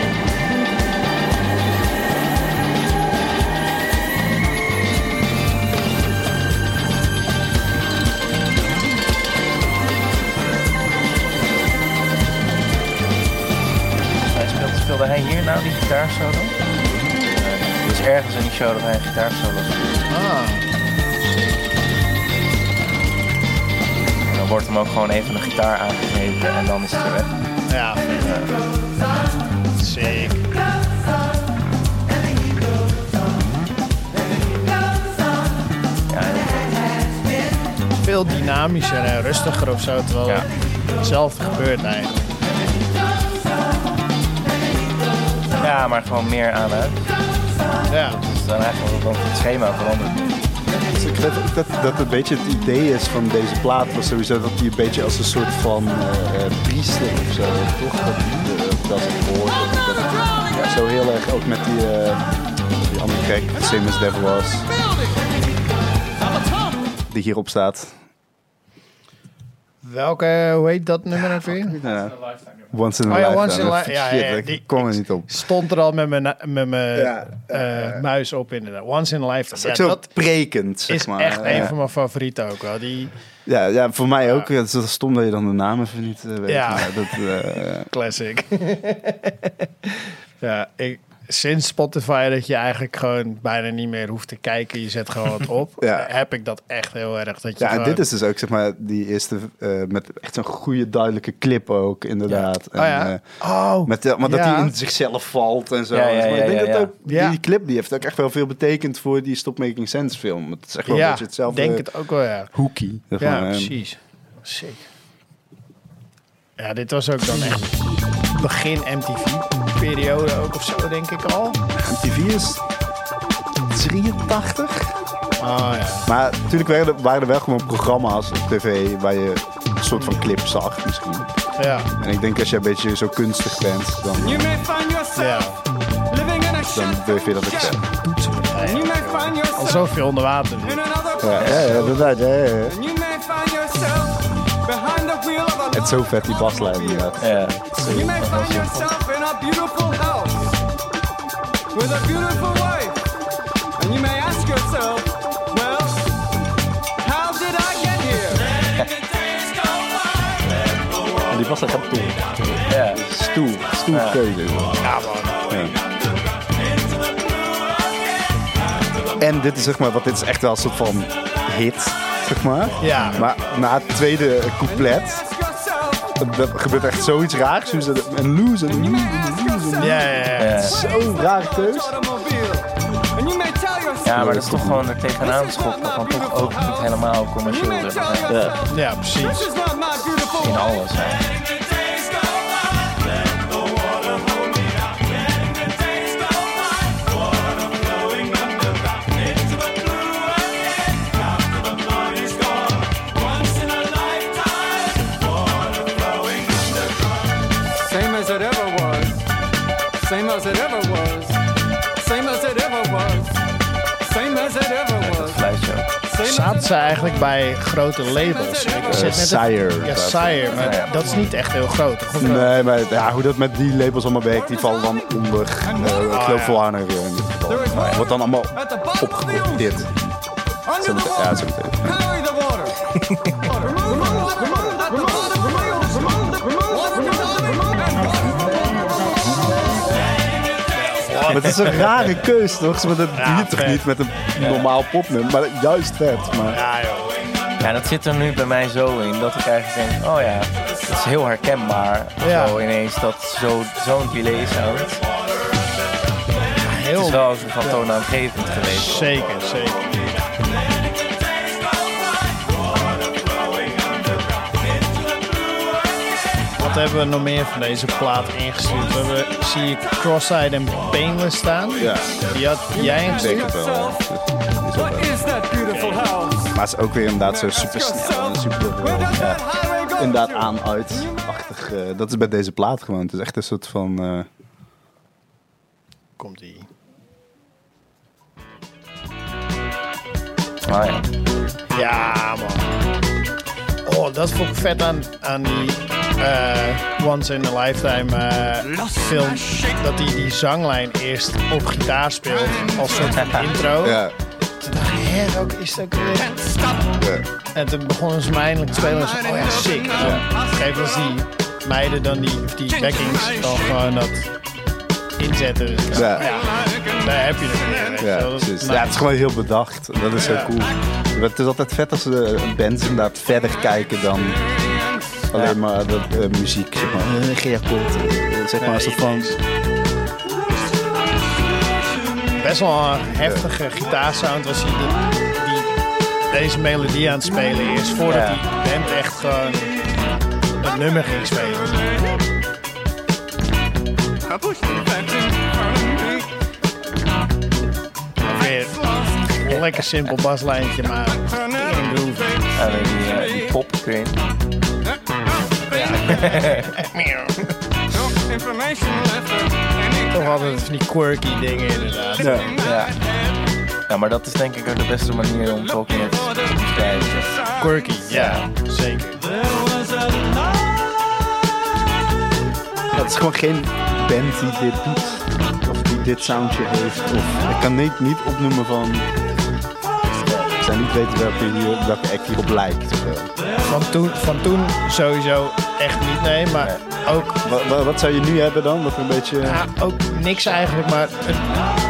Hij hier nou die gitaarsolo? Nee. Dus ergens in die show dat hij een gitaarsolo speelt. Ah, En dan wordt hem ook gewoon even een gitaar aangegeven en dan is het weer weg. ja. Sick. Ja. Veel dynamischer en rustiger of zo, terwijl Ja. hetzelfde gebeurt eigenlijk. Ja, maar gewoon meer aan-uit. Ja, Dus dan eigenlijk want het schema verandert. Dus ik weet ook dat, dat een beetje het idee is van deze plaat was sowieso dat hij een beetje als een soort van eh, eh, priester of zo, toch? Dat, eh, dat is het woord. Dat, dat- ja, zo heel erg ook met die, eh, die andere track, Same as Devil Was, die hierop staat. Welke, hoe heet dat nummer ook weer? Ja. Once in a Oh ja. Once in a li- ja, ja, die- kom er niet op. Stond er al met mijn, met mijn Ja, eh, muis op inderdaad. Once in a lifetime. Dat is Ja, dat prekend, zeg is maar. echt Ja. een van mijn favorieten ook wel. Die Ja, ja, voor mij ook. Het is stom dat je dan de naam even niet eh, weet. Ja. maar dat, eh, classic. ja, ik, sinds Spotify dat je eigenlijk gewoon bijna niet meer hoeft te kijken. Je zet gewoon wat op. Ja. Heb ik dat echt heel erg. Dat je Ja, en dit is dus ook zeg maar die eerste eh, met echt zo'n goede duidelijke clip ook inderdaad. Oh ja? En, eh, Oh, met, de- maar dat Ja. hij in zichzelf valt en zo. Ja, ja, maar ik denk ja, dat ja. ook Ja. die clip die heeft ook echt wel veel betekend voor die Stop Making Sense film. Het is echt wel een ja, beetje hetzelfde denk het ook wel, ja. hoekie. zeg Ja, maar. En precies. Sick. Ja, dit was ook dan echt begin MTV-periode ook of zo, denk ik al. MTV is 83. Oh ja. Maar natuurlijk waren er, waren er wel gewoon programma's op tv waar je een soort van clip zag misschien. Ja, En ik denk als je een beetje zo kunstig bent, dan, You may find yourself ja. living in a dan durf je dat ook zeggen. You may find Al zoveel onder water. in another Ja, ja, ja, inderdaad. Ja, ja, Het is zo vet die baslijn inderdaad. Ja. You may find yourself in a beautiful house with a beautiful wife. And you may ask yourself, well, how did I get here? En die baslijn gaat toe. Ja. Stoel, stoel Ja. keuze. Ja, man. Ja. En dit is zeg maar, wat dit is echt wel een soort van hit. zeg maar. Ja. Maar na het tweede couplet dat gebeurt echt zoiets raars. Dus dat- Een lose, een lose, een lose. Ja, ja, ja. Ja. Zo'n rare keus. Ja, maar dat is toch gewoon er tegenaan schoppen. Van toch ook niet helemaal commercieel. Ja. Ja, precies. In alles, hè. Zaten ze eigenlijk bij grote labels? Ik zit net Sire. Ja, Sire, maar Ja. dat is niet echt heel groot. toch? Wel? Nee, maar ja, hoe dat met die labels allemaal werkt, die vallen dan onder. eh ik eh, in dit geval. Wordt dan allemaal opgegroeid. Dit. Meteen- Ja, zo meteen. Maar het is een rare keus, toch? Want dat Ja, doe je toch niet met een normaal popnummer, maar juist vet. Maar Ja, joh. Ja, dat zit er nu bij mij zo in dat ik eigenlijk denk, oh ja, het is heel herkenbaar. Ja. Zo ineens dat zo- zo'n delay sound. Het Heel is wel van toonaangevend geweest. Zeker, zeker. Wat hebben we nog meer van deze plaat ingestuurd? We hebben, zie ik Cross-Eyed en Painless staan. ja, Die had jij ingestuurd? het wel. Is ook What wel. is that beautiful house? Maar het is ook weer inderdaad zo super snel en super Where eh, does that highway go? inderdaad aan-uit-achtig. eh, dat is bij deze plaat gewoon. Het is echt een soort van... eh, Komt ie. Oh ja. Ja, man. Oh, dat vond ik vet aan, aan die eh, Once in a Lifetime eh, film. Dat hij die zanglijn eerst op gitaar speelt als soort van intro. ja, Toen dacht ik, hé, welke is dat ook weer? ja. En toen begonnen ze me eindelijk te spelen. En ze oh ja, sick. En geven als die meiden dan die, of die backings dan gewoon dat inzetten. Dus Ja. ja. daar heb je het weer. je Ja. Dat is het is gewoon heel bedacht. Dat is zo Ja. cool. Het is altijd vet als de bands inderdaad verder kijken dan alleen maar de muziek. Zeg maar. Geen akkoord. eh, zeg maar een soort van... Best wel een heftige gitaarsound was hij die, die deze melodie aan het spelen eerst. Voordat Ja. die band echt gewoon het nummer ging spelen. I pushed the fence in front of me. Weer een lekker simpel baslijntje, maar in groove. Alleen die, eh, die pop, any Toch altijd van die quirky dingen inderdaad. Ja. Ja. ja, maar dat is denk ik ook de beste manier om Talking Heads te beschrijven. Quirky, ja, zeker. Ja, het is gewoon geen band die dit doet. Of die dit soundje heeft. Of, ik kan niet, niet opnoemen van... Ik zou niet weten welke, hier, welke act hierop lijkt. Van toen, van toen sowieso echt niet, nee. Maar ook, Wat, wat, wat zou je nu hebben dan? Wat een beetje... ja, ook niks eigenlijk. Maar het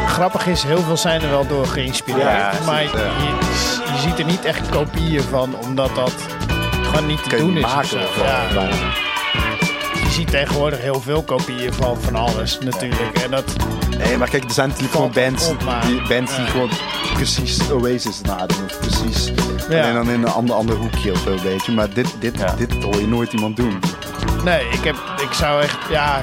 grappig is, heel veel zijn er wel door geïnspireerd. Ja, maar ja. je, je ziet er niet echt kopieën van, omdat dat gewoon niet te je doen is. maken. of Ja, ziet tegenwoordig heel veel kopieën van van alles natuurlijk. En dat, Nee, maar kijk, er zijn natuurlijk gewoon bands, op, maar- die, bands die gewoon precies Oasis nadoen. Of precies. Ja. Alleen dan in een ander, ander hoekje of zo, weet je. Maar dit, dit, Ja. dit hoor je nooit iemand doen. nee, ik, heb, ik zou echt, ja,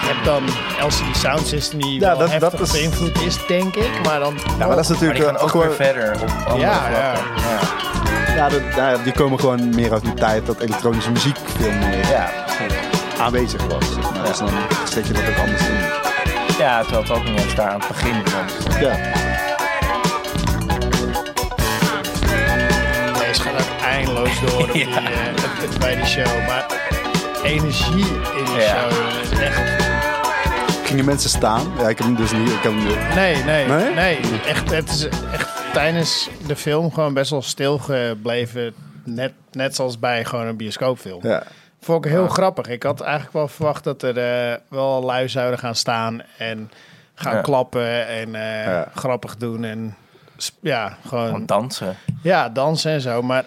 je hebt dan LCD Sound System die Ja, wel dat- heftig dat is- beïnvloed is, denk ik. Maar dan, Ja, maar dat is Maar natuurlijk die gaan ook gewoon... weer verder op andere Ja, ja. vlakken. Ja. Ja, dat, die komen gewoon meer uit die tijd dat elektronische muziek veel meer Ja. Aanwezig was. Dus dan zet je dat ook anders in. ja, terwijl het ook niet eens daar aan het begin was. Ja. Deze gaat ook eindeloos door op die, Ja. eh, bij die show. Maar energie in die Ja. show is echt... Gingen mensen staan? Ja, ik heb hem dus niet. Ik heb hem, Nee, nee, Nee? nee. Echt, het is echt tijdens de film gewoon best wel stil gebleven. Net, net zoals bij gewoon een bioscoopfilm. ja. Vond ik heel grappig. Ik had eigenlijk wel verwacht dat er eh, wel lui zouden gaan staan en gaan klappen en eh, grappig doen. En ja, Gewoon dansen. ja, dansen en zo. Maar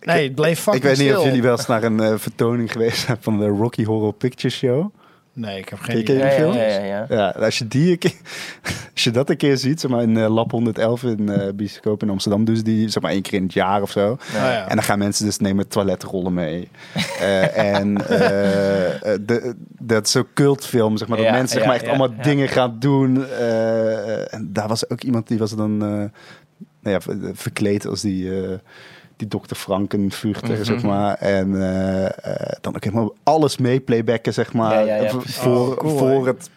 nee, het bleef Ik fucking weet niet of jullie wel eens naar een eh, vertoning geweest zijn van de Rocky Horror Picture Show. Nee, ik heb geen Ken je idee. die Ja, ja, film? ja, ja, ja. Ja, als je, die een keer, als je dat een keer ziet, zeg maar in eh, Lab 111 in eh bioscoop in Amsterdam, dus die zeg maar één keer in het jaar of zo. Ja. En dan gaan mensen dus nemen toiletrollen mee. Eh, en de, dat is zo'n cultfilm, zeg maar, dat Ja, mensen zeg ja, maar echt ja, allemaal ja. dingen gaan doen. Eh, en daar was ook iemand die was dan eh, nou ja, ver- verkleed als die, eh, die dokter Frankenfurter, Mhm. zeg maar. En eh, eh, dan ook helemaal alles mee playbacken, zeg maar. Ja, ja, ja, v- precies. voor, Oh, cool, voor hè? het...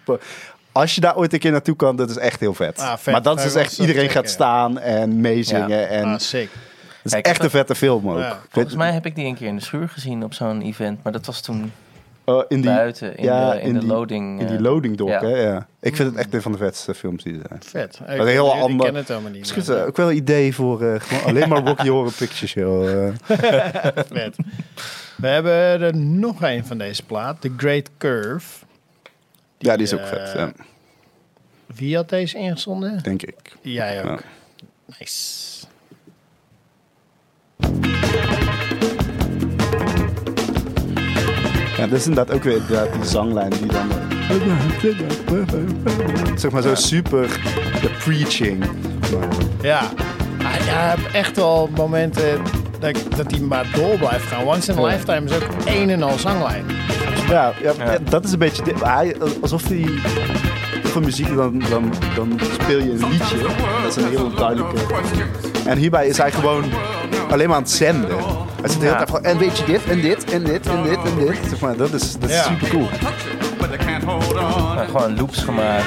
Als je daar ooit een keer naartoe kan, dat is echt heel vet. Ah, vet. Maar dat is echt, eens iedereen checken. gaat staan en meezingen. Ja. En Ah, sick. het is Kijk, echt een vette film ook. Ja. Volgens mij heb ik die een keer in de schuur gezien op zo'n event. Maar dat was toen Oh, in die, buiten, in ja, de, in in de die- loading. in die eh, loading dock, ja. hè? Ja. Ik vind het echt een van de vetste films die er zijn. Vet. Ik, een heel ik ander- ken het helemaal niet. Misschien is maar- het ook wel een idee voor eh, gewoon alleen maar Rocky Horror Picture Show. eh. Vet. We hebben er nog een van deze plaat. The Great Curve. ja, die is ook vet, ja, Wie had deze ingezonden? denk ik. Jij ook. Ja. Nice. Ja, dat is inderdaad ook weer inderdaad die zanglijn die dan... Zeg maar zo super de preaching. Maar, Ja. Hij hij heeft echt wel momenten dat, dat hij maar door blijft gaan. Once in a Lifetime is ook één en al zanglijn. ja, ja, Ja. dat is een beetje... Hij, alsof hij... Voor muziek, dan, dan, dan speel je een liedje. Dat is een heel duidelijke... En hierbij is hij gewoon alleen maar aan het zenden. Hij zit de hele Ja. tijd van, en weet je dit, en dit, en dit, en dit, en dit. Zeg maar, dat is, dat is Ja. super cool. Maar gewoon loops gemaakt.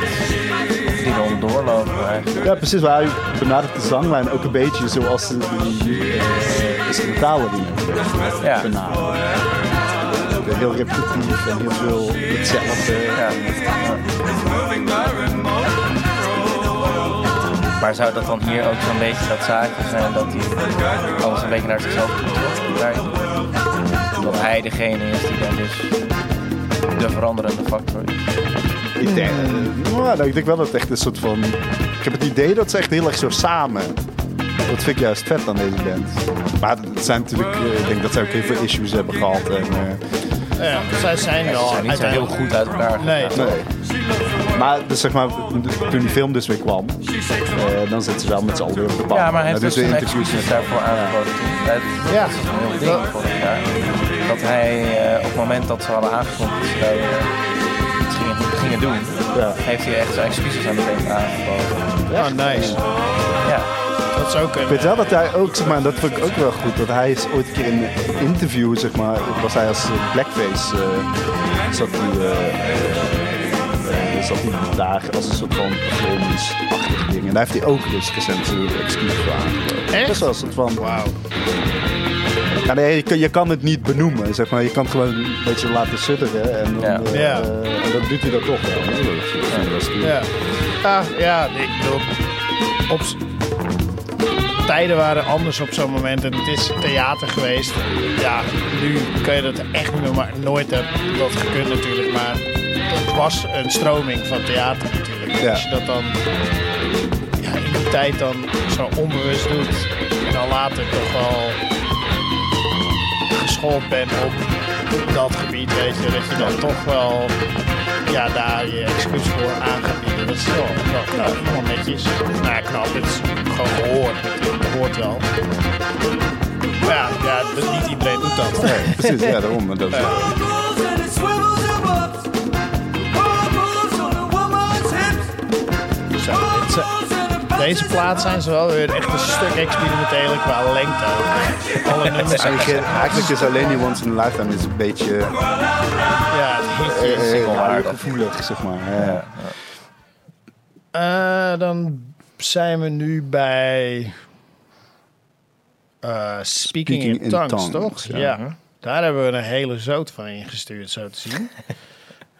Die dan doorlopen eigenlijk. Ja, precies. Maar hij benadert de zanglijn ook een beetje zoals de, die eh, instrumentale die Ja. Heel repetitief en heel veel hetzelfde. Ja. Maar zou dat dan hier ook zo'n beetje dat zaadje zijn dat hij alles een beetje naar zichzelf toe? Dat hij degene is die dan dus de veranderende factor is. Ik denk, nou, ik denk wel dat het echt een soort van... Ik heb het idee dat ze echt heel erg zo samen... Dat vind ik juist vet aan deze band. Maar het zijn natuurlijk... eh, ik denk dat ze ook heel veel issues hebben gehad. En, eh, Ja, zij zijn Ze wel zijn niet zo heel goed uit elkaar Nee, nee. Maar, dus zeg maar, toen die film dus weer kwam... eh, dan zitten ze wel met z'n allen weer op de bank. Ja, maar hij heeft excuses met daarvoor aangeboden. Dat Ja. dat is een heel ding jaar. Dat hij eh, op het moment dat ze hadden aangekondigd dat ze eh, iets gingen, gingen doen, Ja. heeft hij echt zijn excuses aan de band aangeboden. Oh, nice. Ja, Dat is ook een... Ik weet wel dat hij ook, zeg maar, dat vond ik ook wel goed, dat hij is ooit een keer in een interview, zeg maar, was hij als blackface, eh, zat hij, zat hij daar als een soort van performance-achtig ding. En daar heeft hij ook dus recent zijn excuus voor aangeboden. Echt? Dat is wel een soort van, Wauw. ja, nee, je, kan- je kan het niet benoemen, zeg maar, je kan het gewoon een beetje laten sudderen en dan, Ja. eh, en dan doet hij dat toch wel. Dat dat dat. Ja. Ja, ja, ik bedoel... Op tijden waren anders op zo'n moment. En het is theater geweest. Ja, nu kan je dat echt niet meer... Maar nooit heb dat gekund natuurlijk. Maar was een stroming van theater natuurlijk. Ja. Als je dat dan ja, in die tijd dan zo onbewust doet... En dan later toch wel geschoold bent op dat gebied, weet je. Dat je dan toch wel ja, daar je excuus voor aan gaat bieden. Dat is wel, wel knap, helemaal netjes. Nou ja, knap, het is gewoon gehoord natuurlijk, dat hoort wel. Maar ja, ja dat, niet iedereen doet dat. Nee, precies, ja, daarom. Dat is, Zo, dit zijn- deze plaat zijn ze wel weer echt een stuk experimenteler qua lengte ook. Alle nummers zijn Eigenlijk, eigenlijk is alleen die Once in a Lifetime is een beetje ja, het hitje. eh, Singelwaardig. gevoelig, zeg maar. Ja. Eh, dan zijn we nu bij eh, Speaking, Speaking in, in Tongues, Tongues, toch? ja. Ja. Daar hebben we een hele zoot van ingestuurd, zo te zien.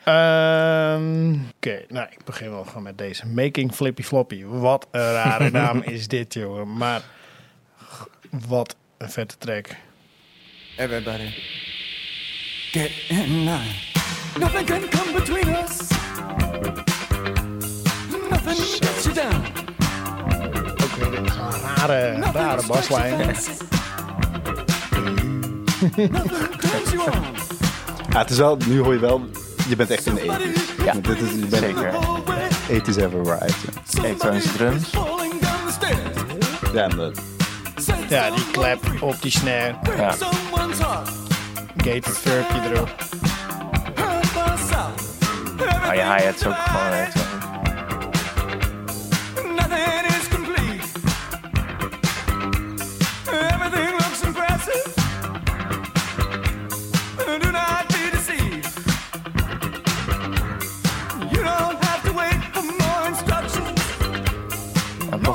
Ehm, Oké, nou, ik begin wel gewoon met deze. Making Flippy Floppy. Wat een rare naam is dit, jongen. Maar wat een vette track. Everybody, get in line. Nothing can come between us. Nothing gets you down. Ook weer Zo'n rare, rare baslijn. Ja, het is wel, nu hoor je wel, je bent echt in de 80s. Ja, Dit is, je bent Zeker. 80s ever right. Elektronische drums. Ja, en dat- Ja, die klep op die snare. Ja. Gated Furpje erop. Maar je hi-hats ook gewoon elektronisch.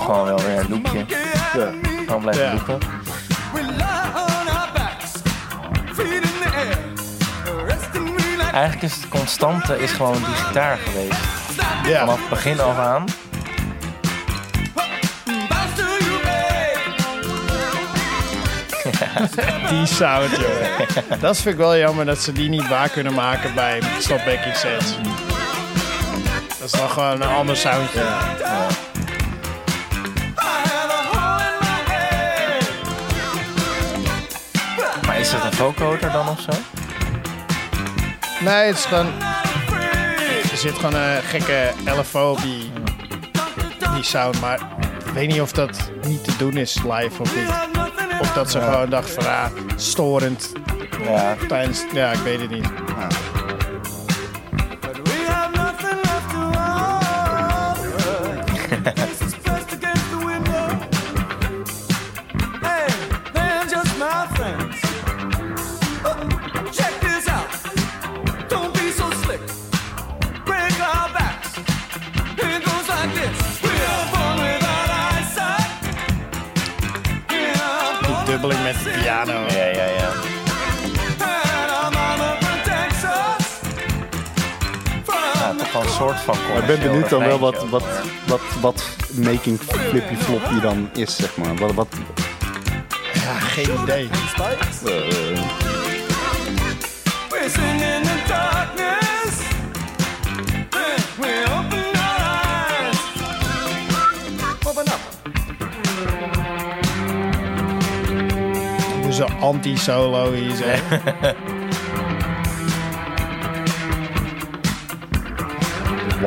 Gewoon wel weer een loopje. ja. Gewoon blijven Ja. loopen. Eigenlijk is het constante is gewoon die gitaar geweest. Ja, Vanaf het begin af aan. die sound, joh. Dat vind ik wel jammer dat ze die niet waar kunnen maken bij Stop Backing Sets. Dat is dan gewoon een ander soundje. I is het een vocoder dan of zo? Nee, het is gewoon... Er zit gewoon een gekke LFO op die, die sound. Maar ik weet niet of dat niet te doen is live of niet. Of dat ze gewoon dachten van, ah, storend Ja, tijdens... Ja, ik weet het niet. But van ik ben benieuwd dan wel wat, wat, wat, wat making flippy floppy dan is, zeg maar. Wat, wat, Ja, geen idee. up. Dus een anti-solo hier zo.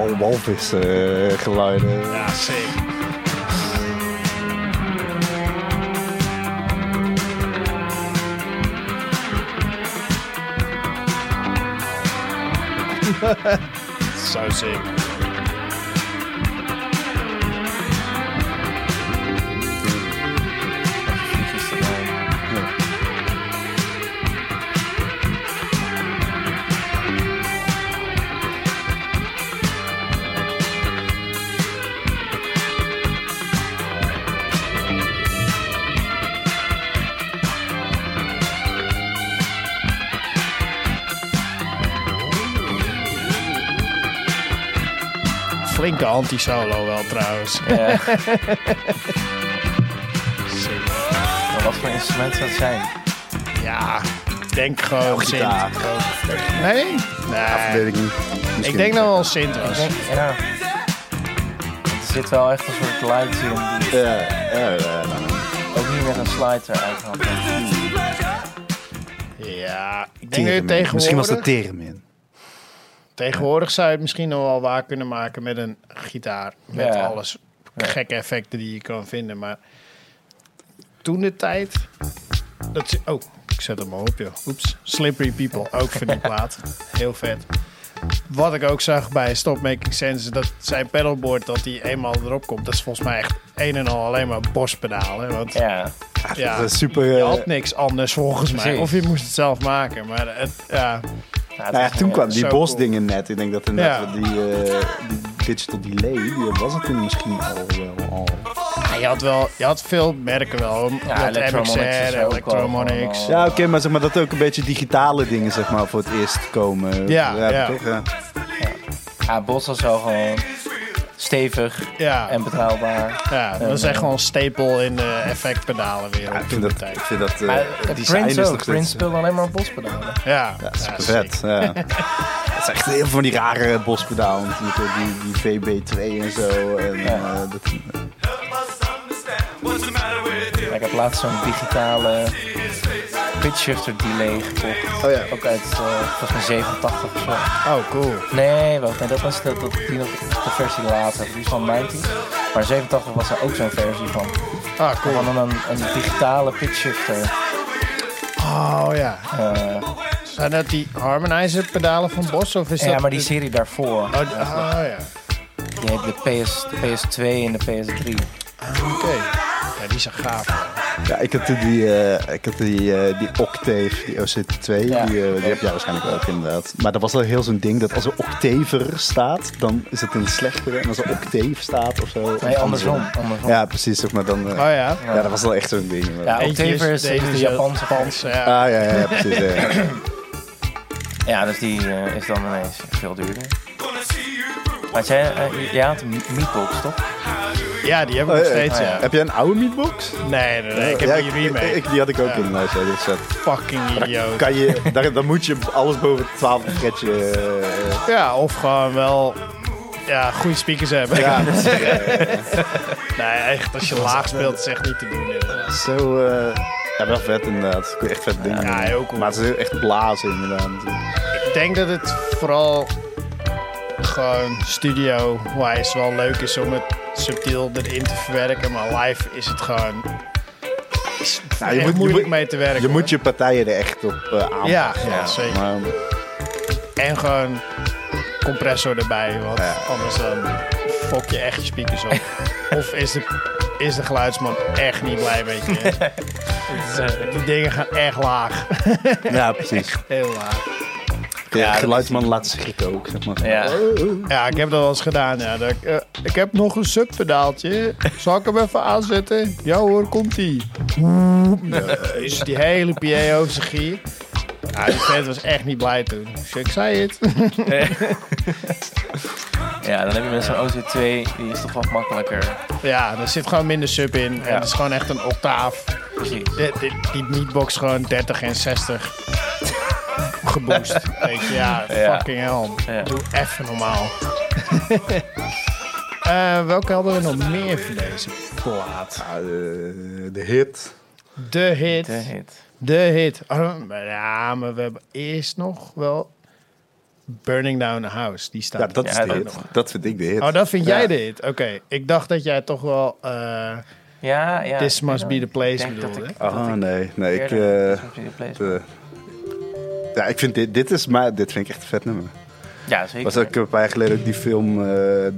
wal walvis eh, geluiden. Ja, sick. Zo sick. Flinke anti-solo wel trouwens. Ja. Maar wat voor instrument zou het zijn? Ja, ik denk gewoon Sint. gitaar. Gewoon- Nee? Weet Nee. ik niet. Ik denk dat wel Sint was. Ik denk, ja. Er zit wel echt een soort light in die Ja, ja, ja, ook niet met een slide eruit kan. Ja, ik denk dat je tegenwoordig... Misschien was dat Theremin. Tegenwoordig zou je het misschien nog wel waar kunnen maken met een gitaar. Met Ja. alles gekke effecten die je kan vinden. Maar toen de tijd... Dat, oh, ik zet hem maar op, joh. Oeps. Slippery People, ook van die plaat. Heel vet. Wat ik ook zag bij Stop Making Sense... dat zijn pedalboard, dat die eenmaal erop komt... dat is volgens mij echt een en al alleen maar bospedalen. Want Ja, ja, Dat is super... je eh, had niks anders volgens mij. Precies. Of je moest het zelf maken. Maar het, ja, ja, het nou ja, toen kwamen die bosdingen net. Ik denk dat inderdaad Ja. die, eh, die digital delay, die was het toen misschien al wel al. Ja, je had wel, je had veel merken wel. Ja, Electromonics Electromonics. Ja, oké, maar zeg maar dat ook een beetje digitale dingen zeg maar voor het eerst komen. Ja, ja. toch, ja. Ja, Bos was wel gewoon stevig Ja, en betrouwbaar. ja, dat is echt gewoon een stapel in de effectpedalen weer Ja, op ik vind de dat, tijd. ik vind dat eh, Maar het design Prince is ook. nog steeds... Prince speelde alleen maar bospedalen. Ja, super vet. Ja. Het is echt heel veel van die rare bospedalen natuurlijk. Die, die VB2 en zo. En, Ja. eh, dat, Ik heb laatst zo'n digitale pitch shifter delay gekocht. Oh ja. Ook uit, eh volgens mij 87 of zo. Oh, cool. Nee, wacht, nee, dat was de, dat, die nog, de versie later. Van 90. Maar 87 was er ook zo'n versie van. Ah, cool. Gewoon een, een digitale pitch shifter. Oh, ja. Eh, Zijn dat die harmonizer pedalen van Bos? Of is dat... ja, maar die serie daarvoor. Oh, oh, ja. Die heeft de, PS, de PS2 en de PS3. Oké. Ja, die zijn gaaf. Ja, ik had die, eh, ik had die, eh, die Octave, die OCT2, Ja. die, eh, die heb jij waarschijnlijk ook inderdaad. Maar dat was al heel zo'n ding dat als er Octaver staat, dan is het een slechtere. En als er Octave staat of zo. Nee, andersom. andersom. Ja, precies. Zeg maar dan, eh, Oh, ja. ja. dat was wel echt zo'n ding. Ja, Octaver is, de Japanse Japans, ja. Ah, ja, ja, ja, precies. ja. Dus die eh, is dan ineens veel duurder. Maar jij, eh, jij had een meatbox, toch? Ja, die heb ik Oh, nog steeds, Oh, ja. ja. Heb jij een oude meatbox? Nee, nee, nee. Ik heb Ja, die remake. ik- die had ik ook Ja. in mijn dus, dat Fucking idioot. kan je, daar, dan moet je alles boven het 12 fretje. eh, Ja, of gewoon wel... Ja, goede speakers hebben. ja, Nee, echt, als je laag speelt, is echt niet te doen. zo. eh, ja, wel vet inderdaad. Echt vet dingen. Ja, heel cool. Maar het is echt blazen inderdaad. Ik denk dat het vooral gewoon studio-wise wel leuk is om het subtiel erin te verwerken. Maar live is het gewoon is Nou, je moet- moeilijk mee te werken. Je hoor. moet je partijen er echt op eh aanpassen. Ja, ja, Ja, zeker. Maar, En gewoon compressor erbij, want Ja. anders dan fok je echt je speakers op. of is de, is de geluidsman echt niet blij met je. Die dingen gaan echt laag. ja, precies. Heel laag. Ja, geluidsman laten schrikken ook, zeg maar. Ja. Ja, ik heb dat wel eens gedaan. Ja. Dat eh, ik heb nog een subpedaaltje. Zal ik hem even aanzetten? Ja hoor, komt ie. Dus die hele PA over zijn gier. Ja, die vent was echt niet blij toen. Dus ik zei het. Ja, dan heb je met zo'n OC2, die is toch wat makkelijker. Ja, er zit gewoon minder sub in. En het is gewoon echt een octaaf. Precies. Die, die, die meatbox gewoon 30 en 60 geboost. Weet je, ja, Ja. fucking hell. Ja. Doe even normaal. Eh, welke hadden we nog meer voor deze plaat? Ja, de, de hit. De hit. De hit. De hit. Oh, maar ja, maar we hebben eerst nog wel Burning Down a House. Die staat Ja, dat is Ja, de dat hit. nog. Dat vind ik de hit. Oh, dat vind Ja. jij de hit? Oké. Ik dacht dat jij toch wel eh, Ja, ja. This Must Be the Place Ik denk dat bedoelde. ik- Ah, nee. Nee, ik... eerder eh, This Must Be the Place. de- ja, ik vind dit... Dit is maar... Dit vind ik echt een vet nummer. Ja, zeker. Was ook een paar jaar geleden ook die film eh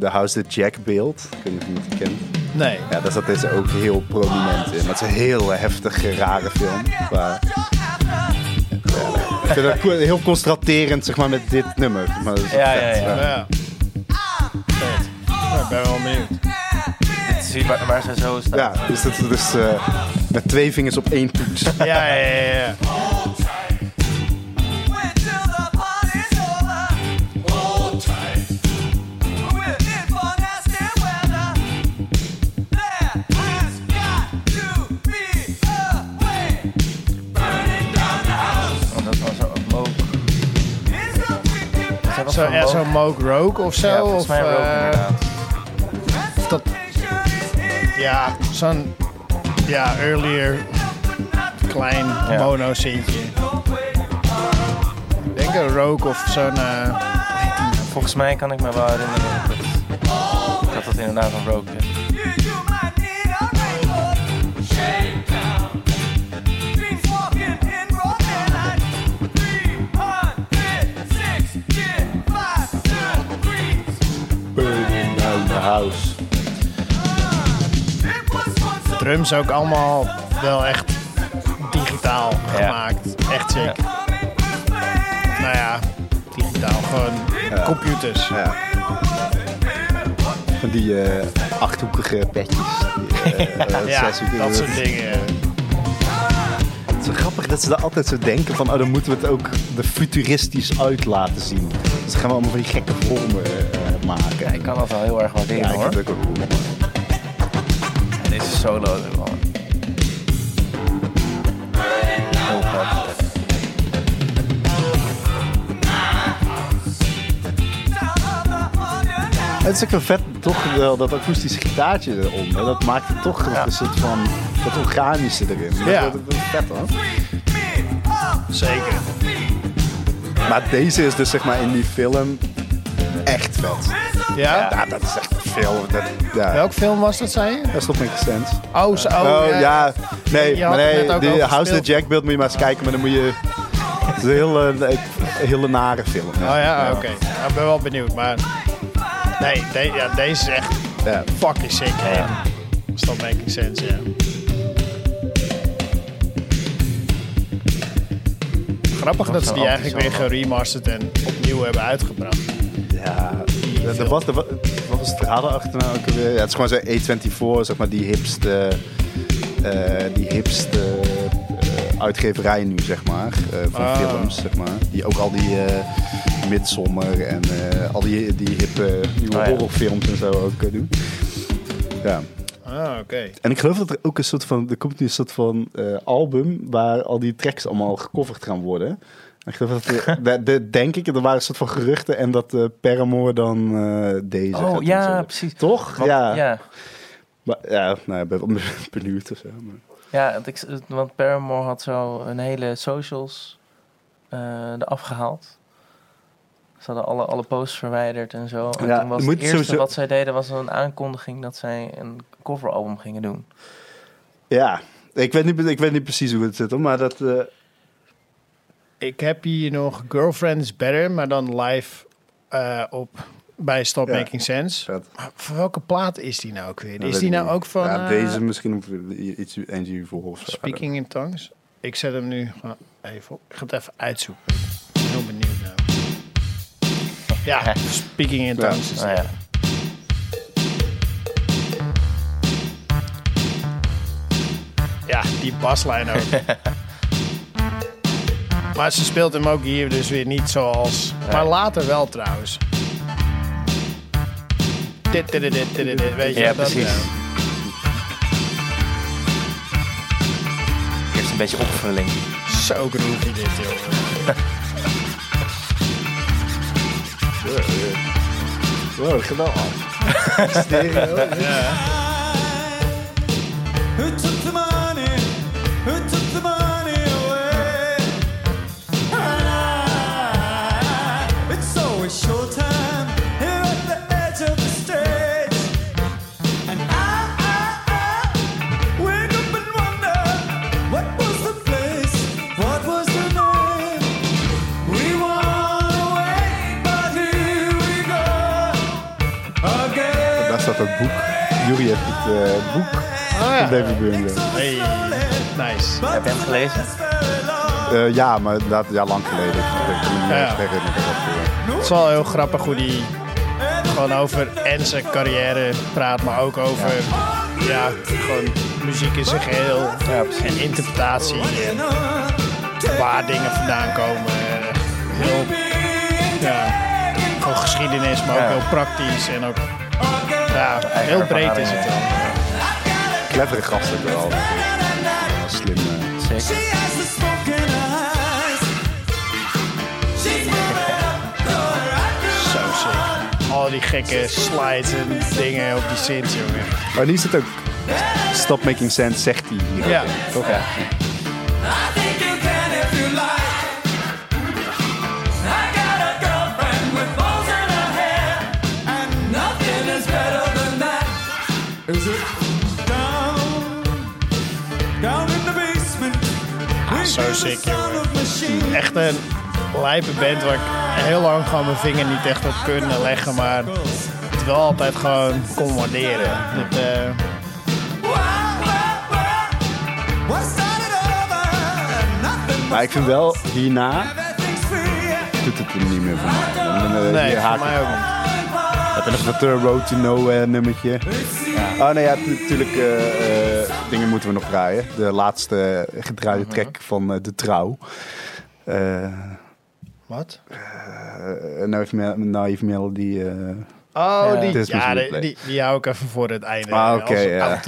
The House That Jack Built. Ik weet niet of je die kent. Nee. Ja, daar zat deze ook heel prominent in. Dat is een heel heftige, rare film. Maar, ja, ik vind het co- heel constaterend, zeg maar, met dit nummer. Maar dat is Ja, ja, ja. Ja. Vet. Nou, ik ben wel benieuwd. Zien waar, waar ze zo staan. Ja, dus dat is dus, eh, met twee vingers op één toets. Ja, ja, ja. ja. Was Zo, zo'n Moog Rogue of zo? Ja, volgens of, mij ook eh, inderdaad. of dat, ja, zo'n ja, earlier klein Ja. mono sintje. Ik denk een Rogue of zo'n... eh, Volgens mij kan ik me wel herinneren dat dat, dat inderdaad een rook is. House. drums ook allemaal wel echt digitaal gemaakt. Echt sick. Nou ja, digitaal. Gewoon computers. Ja. Van die eh, achthoekige petjes. Die, eh, Ja, dat soort dingen. Het is zo grappig dat ze daar altijd zo denken van... oh, dan moeten we het ook er futuristisch uit laten zien. Dus gaan we allemaal van die gekke vormen eh, maken. Ja, ik kan dat wel heel erg waarderen Ja, hoor. En deze solo is heel vet. Het is ook wel vet, toch wel dat akoestische gitaartje eronder. Dat maakt het toch Ja. een soort van dat organische erin. Ja. Dat, dat, dat is vet hoor. Zeker. Maar deze is dus zeg maar in die film echt vet. Ja? Ja, dat is echt veel. Dat, ja. Welk film was dat, zei je? Dat stopt niks sense. Oh, zo, oh, Oh, ja. ja. Nee, Je had maar het nee, net ook die over House of the. Jack beeld moet je maar eens kijken, maar dan moet je... Het is een hele, een hele nare film. Oh ja, oké. Ik ben wel benieuwd, maar... Nee, de- ja, deze is echt Ja. fucking sick. Ja. Stop making sense, ja. Grappig dat ze die eigenlijk weer geremasterd en opnieuw hebben uitgebracht. Ja, was, er was, wat was het verhaal achter nou ook alweer? Ja, het is gewoon zo'n A24, zeg maar, die hipste, eh, die hipste eh, uitgeverij nu, zeg maar, eh, van Ah. films, zeg maar. Die ook al die Midsommar en al die, die hippe nieuwe ja. horrorfilms en zo ook doen. Ja. Ah, oké. En ik geloof dat er ook een soort van, er komt nu een soort van album waar al die tracks allemaal gecoverd gaan worden. Ik dat, er- de, de- denk ik, er waren een soort van geruchten en dat eh Paramore dan eh, deze Oh ja, precies. Toch? Want- ja. ja. Maar, ja, nou, ik ben benieuwd of zo. maar- Ja, want, ik, want Paramore had zo een hele socials eh eraf gehaald. Ze hadden alle, alle posts verwijderd en zo. En Ja, toen was het eerste sowieso- wat zij deden was een aankondiging dat zij een coveralbum gingen doen. Ja, ik weet, niet, ik weet niet precies hoe het zit, hoor, maar dat... eh, Ik heb hier nog Girlfriend is Better, maar dan live eh, op bij Stop Ja. Making Sense. vet. Maar Voor welke plaat is die nou ook weer? Dat is die nou niet. ook van Ja, eh, deze misschien iets eentje hiervoor of zo. Speaking in Tongues? Ik zet hem nu even op. Ik ga het even uitzoeken. Ik ben heel benieuwd nou. Ja, Speaking in Ja. Tongues is Nou ja. Ja, die baslijn ook. maar ze speelt hem ook hier dus weer niet zoals... Maar later wel trouwens. Dit, dit, dit, dit, dit, dit, weet je Ja, dat, precies. ja. Eerst een beetje opvulling. Zo groovy dit, joh. Wow, geweldig. Stereo. Who het eh, boek Oh van. David Byrne. Hey, nice. Heb je hem gelezen? Eh, ja, maar inderdaad, ja, lang geleden. Ik Ja, Het is wel heel grappig hoe die gewoon over en zijn carrière praat, maar ook over ja, gewoon muziek in zijn geheel en interpretatie en waar dingen vandaan komen. Heel, ja, gewoon geschiedenis, maar ook Ja. heel praktisch en ook ja, heel breed is het wel. clevere gast ook wel. Slim. eh. Zeker. Zo sick. Al die gekke slides en dingen op die synths, jongen. Maar hier zit ook Stop Making Sense, zegt hij hier. Ja. Toch? Ja. Zo sick, jongen. Echt een lijpe band waar ik heel lang gewoon mijn vinger niet echt op kunnen leggen, maar het wel altijd gewoon kon waarderen. Dat, eh, Maar ik vind wel, hierna doet het er niet meer voor mij. Dan, eh, nee, voor mij ook af. niet. Heb je nog dat uh, Road to Nowhere nummertje? Oh nee, ja, natuurlijk eh, eh, dingen moeten we nog draaien. De laatste gedraaide track van eh, De Trouw. Wat? Naive, Mel- Naive Melody. Oh, die, ja, die, die, die hou ik even voor het einde. Ah, oké, ja.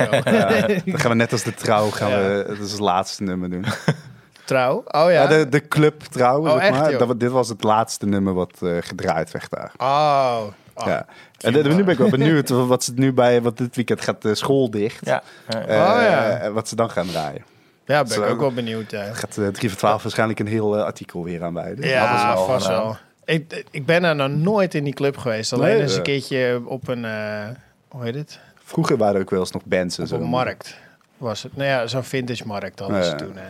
dan gaan we net als De Trouw, gaan Ja. we, dat is het laatste nummer doen. Trouw? Oh ja. Ja, de, de club Trouw, Oh, zeg maar. Dat, dit was het laatste nummer wat gedraaid werd daar. Oh, Ah, ja. En eh, nu ben ik wel benieuwd wat ze nu bij, want dit weekend gaat de school dicht. Ja. Eh, Oh, ja. Wat ze dan gaan draaien. Ja, ben ik ook wel benieuwd. Ja, Gaat eh 3 voor 12 waarschijnlijk een heel eh, artikel weer aan wijden. ja vast wel. Ik, ik ben er nog nooit in die club geweest. Alleen Nee, eens een keertje op een, eh, hoe heet het? Vroeger waren er ook wel eens nog bands en Op zo. een markt was het. Nou ja, zo'n vintage markt hadden ze Ja. toen. eh.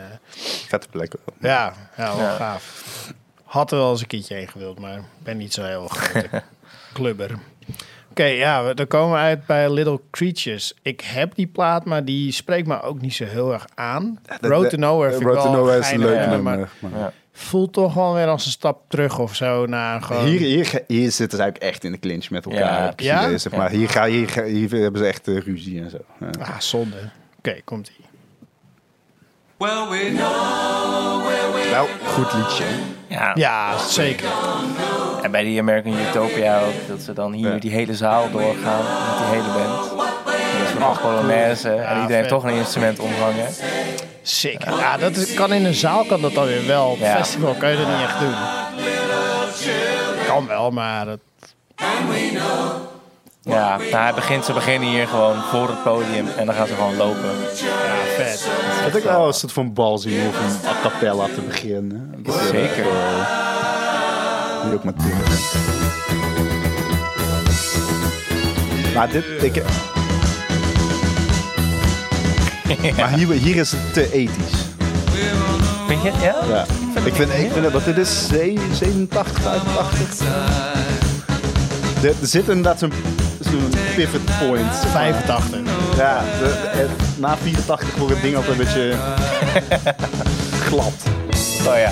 Vette plekken. wel. ja, ja, wel Ja. gaaf. Had er wel eens een keertje heen gewild, maar ben niet zo heel grote clubber. Oké, ja, we- dan komen we uit bij Little Creatures. Ik heb die plaat, maar die spreekt me ook niet zo heel erg aan. de- Road to Nowhere Eh, vind ik Road to wel Nowhere is een leuk nummer, nummer. maar maar- Ja. voelt toch wel weer als een stap terug of zo naar gewoon... Hier, hier, hier zitten ze eigenlijk echt in de clinch met elkaar. Ja. Ja? idee, zeg maar. hier, ga, hier, ga- hier hebben ze echt eh, ruzie en zo. Ja. Ah, zonde. Oké, komt ie. Well, we know Wel, goed liedje. Ja. Ja, zeker. En bij die American Utopia ook, dat ze dan hier Ja. die hele zaal doorgaan met die hele band. Dat is van een Polonaise en iedereen vet. heeft toch een instrument omhangen. Sick. Ja, dat is- kan in een zaal kan dat dan weer wel. Op Ja. festival kan je dat niet echt doen. Kan wel, maar dat, Ja, nou, hij begint, ze beginnen hier gewoon voor het podium en dan gaan ze gewoon lopen. ja, vet. Het ik wel een soort van bal zien of een a cappella te beginnen. Dat Zeker. eh, Hier ook met. Maar dit, ik... Maar hier, hier is het te ethisch. Vind je? Ja? Ja. Ik vind, ik vind het, want dit is ze- 87, 85. Er, zit inderdaad zo'n pivot point. 85. Ja, de- de- na 84 wordt het ding altijd een beetje glad. Oh ja.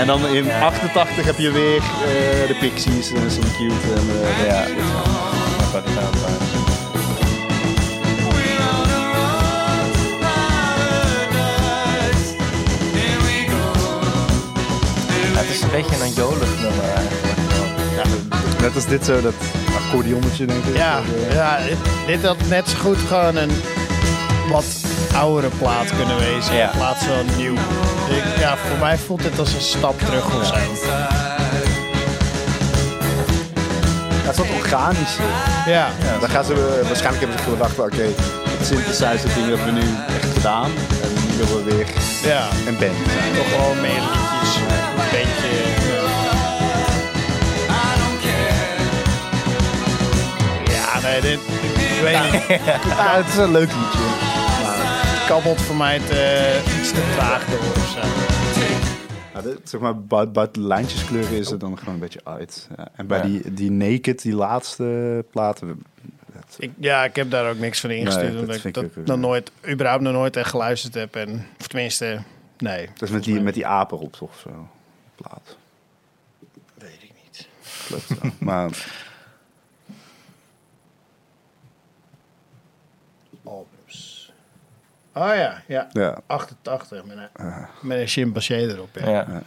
En dan in 88 heb je weer eh, de Pixies en zo'n cute. En, eh, Ja. Dat? Ja, het is een beetje een jolig nummer eigenlijk. net als dit zo, dat accordeonnetje denk ik. Ja, Eh, ja dit, dit had net zo goed gewoon een wat oudere plaat kunnen wezen. Ja. In plaats van nieuw. Ik, ja, voor mij voelt dit als een stap terug of zo. het is wat organischer. Ja, Dan gaan ze, eh, waarschijnlijk hebben ze gedacht, oké, het synthesizer ding hebben we nu echt gedaan. En nu willen we weer ja. een band zijn. Toch wel meer liedjes. Een beetje. Ja, nee, dit. Ik weet niet. Ja, het is een leuk liedje. Kabbelt voor mij te, iets te traag door of zo. Ja, dit, zeg maar, buiten, de lijntjeskleuren is het dan gewoon een beetje uit. Ja, en bij Ja. die, die Naked, die laatste platen, dat- Ik, ja, ik heb daar ook niks van ingestuurd. Nee, omdat ik dat ook, nog nooit, überhaupt nog nooit echt geluisterd heb. En, of tenminste, nee. dat is met die, met die apen erop toch zo. Plaat. Weet ik niet. Klopt, maar Oh ja, ja. ja, 88 met een, met een chimpansee erop. Ja. Ja.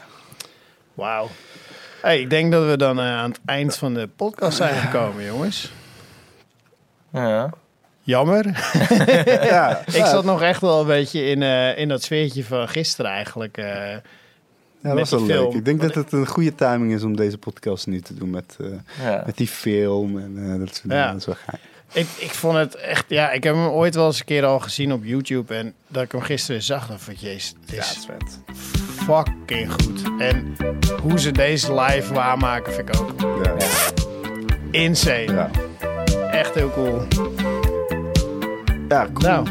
Wauw. Hey, ik denk dat we dan eh, aan het eind van de podcast zijn gekomen, jongens. Ja. Jammer. ja, Ik zat nog echt wel een beetje in, eh, in dat sfeertje van gisteren eigenlijk. eh. ja, met dat was wel leuk. film. Ik denk dat het een goede timing is om deze podcast nu te doen met, eh, Ja. met die film en eh, dat soort dingen. Ja. Dat is wel geil. Ik, ik vond het echt, ja, ik heb hem ooit wel eens een keer al gezien op YouTube. En dat ik hem gisteren zag, dan vond ik, jezus, het Ja, is het vet. fucking goed. En hoe ze deze live waarmaken, vind ik ook Ja. insane. Ja. Echt heel cool. Ja, cool. Nou,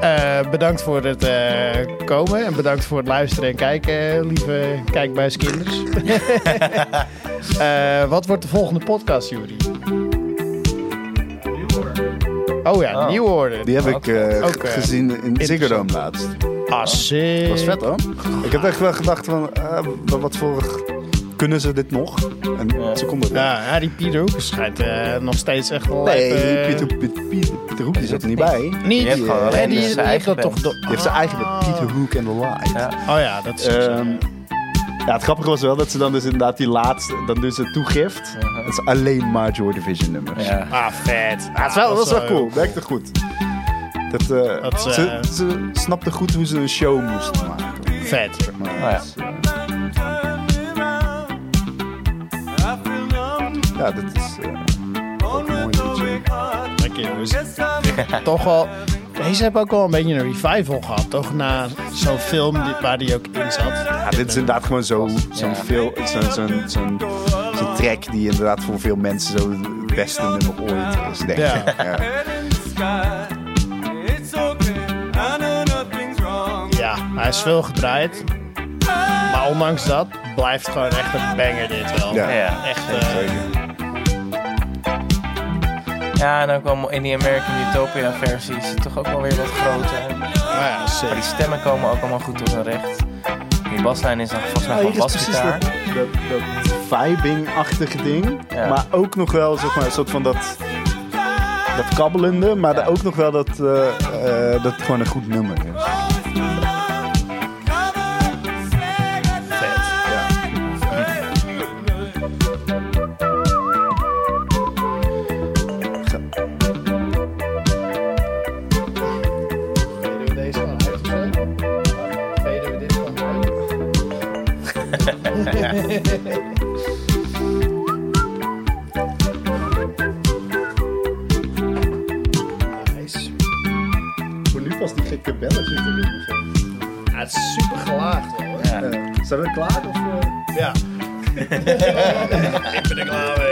eh, bedankt voor het eh, komen en bedankt voor het luisteren en kijken, lieve kijkbuiskinders. Eh wat wordt de volgende podcast, Jury? Oh ja, Oh. Nieuw Order. Die heb ik eh, gezien in Ziggo Dome laatst. Ah, sick. Dat was vet hoor. Ik heb echt wel gedacht van, eh, wat- voor... Kunnen ze dit nog? En Ja. ze konden het. Ja, ja, die Pieter Hoek schijnt eh, nog steeds echt wel Nee, Pieter, Pieter, Pieter, Pieter Hoek die zat er niet bij. Niet? Die heeft gewoon die, zijn die heeft eigen dat toch... Die heeft zijn eigen Ah. Pieter Hoek en The Light. Ja. Oh ja, dat is... Ehm, ja, het grappige was wel dat ze dan dus inderdaad die laatste, dan doen ze toegift. Het is alleen maar Joy Division nummers. Ja. ah, vet. Ja, het is wel, dat was wel cool. Werkte goed. Dat, eh, Dat, eh, ze, ze snapte goed hoe ze een show moesten maken. Vet. zeg maar. ja. Dus, eh, ja, dat is... eh, ook een mooi liedje. Dank je, jongens. Toch wel... Deze hebben ook wel een beetje een revival gehad, toch? Na zo'n film die- waar die ook in zat. Ja, dit is inderdaad gewoon zo- zo'n Ja. veel- zo'n zo'n zo'n zo'n track die inderdaad voor veel mensen zo het beste nummer ooit is, denk ik. Ja. Ja. Hij is veel gedraaid. Maar ondanks dat blijft gewoon echt een banger dit wel. Ja. Ja. Echt, eh, Zeker. Ja, en ook wel in die American Utopia versie is het toch ook wel weer wat groter. nou ja, Maar zeker. die stemmen komen ook allemaal goed tot hun recht. Die baslijn is dan volgens mij Ja, gewoon is precies basgitaar. dat, dat, dat vibing-achtige ding. Ja. Maar ook nog wel zeg maar, een soort van dat, dat kabbelende. Maar Ja. ook nog wel dat, eh, eh, dat het gewoon een goed nummer is. Zijn we klaar? Of, eh? Ja. Ik ben er klaar mee.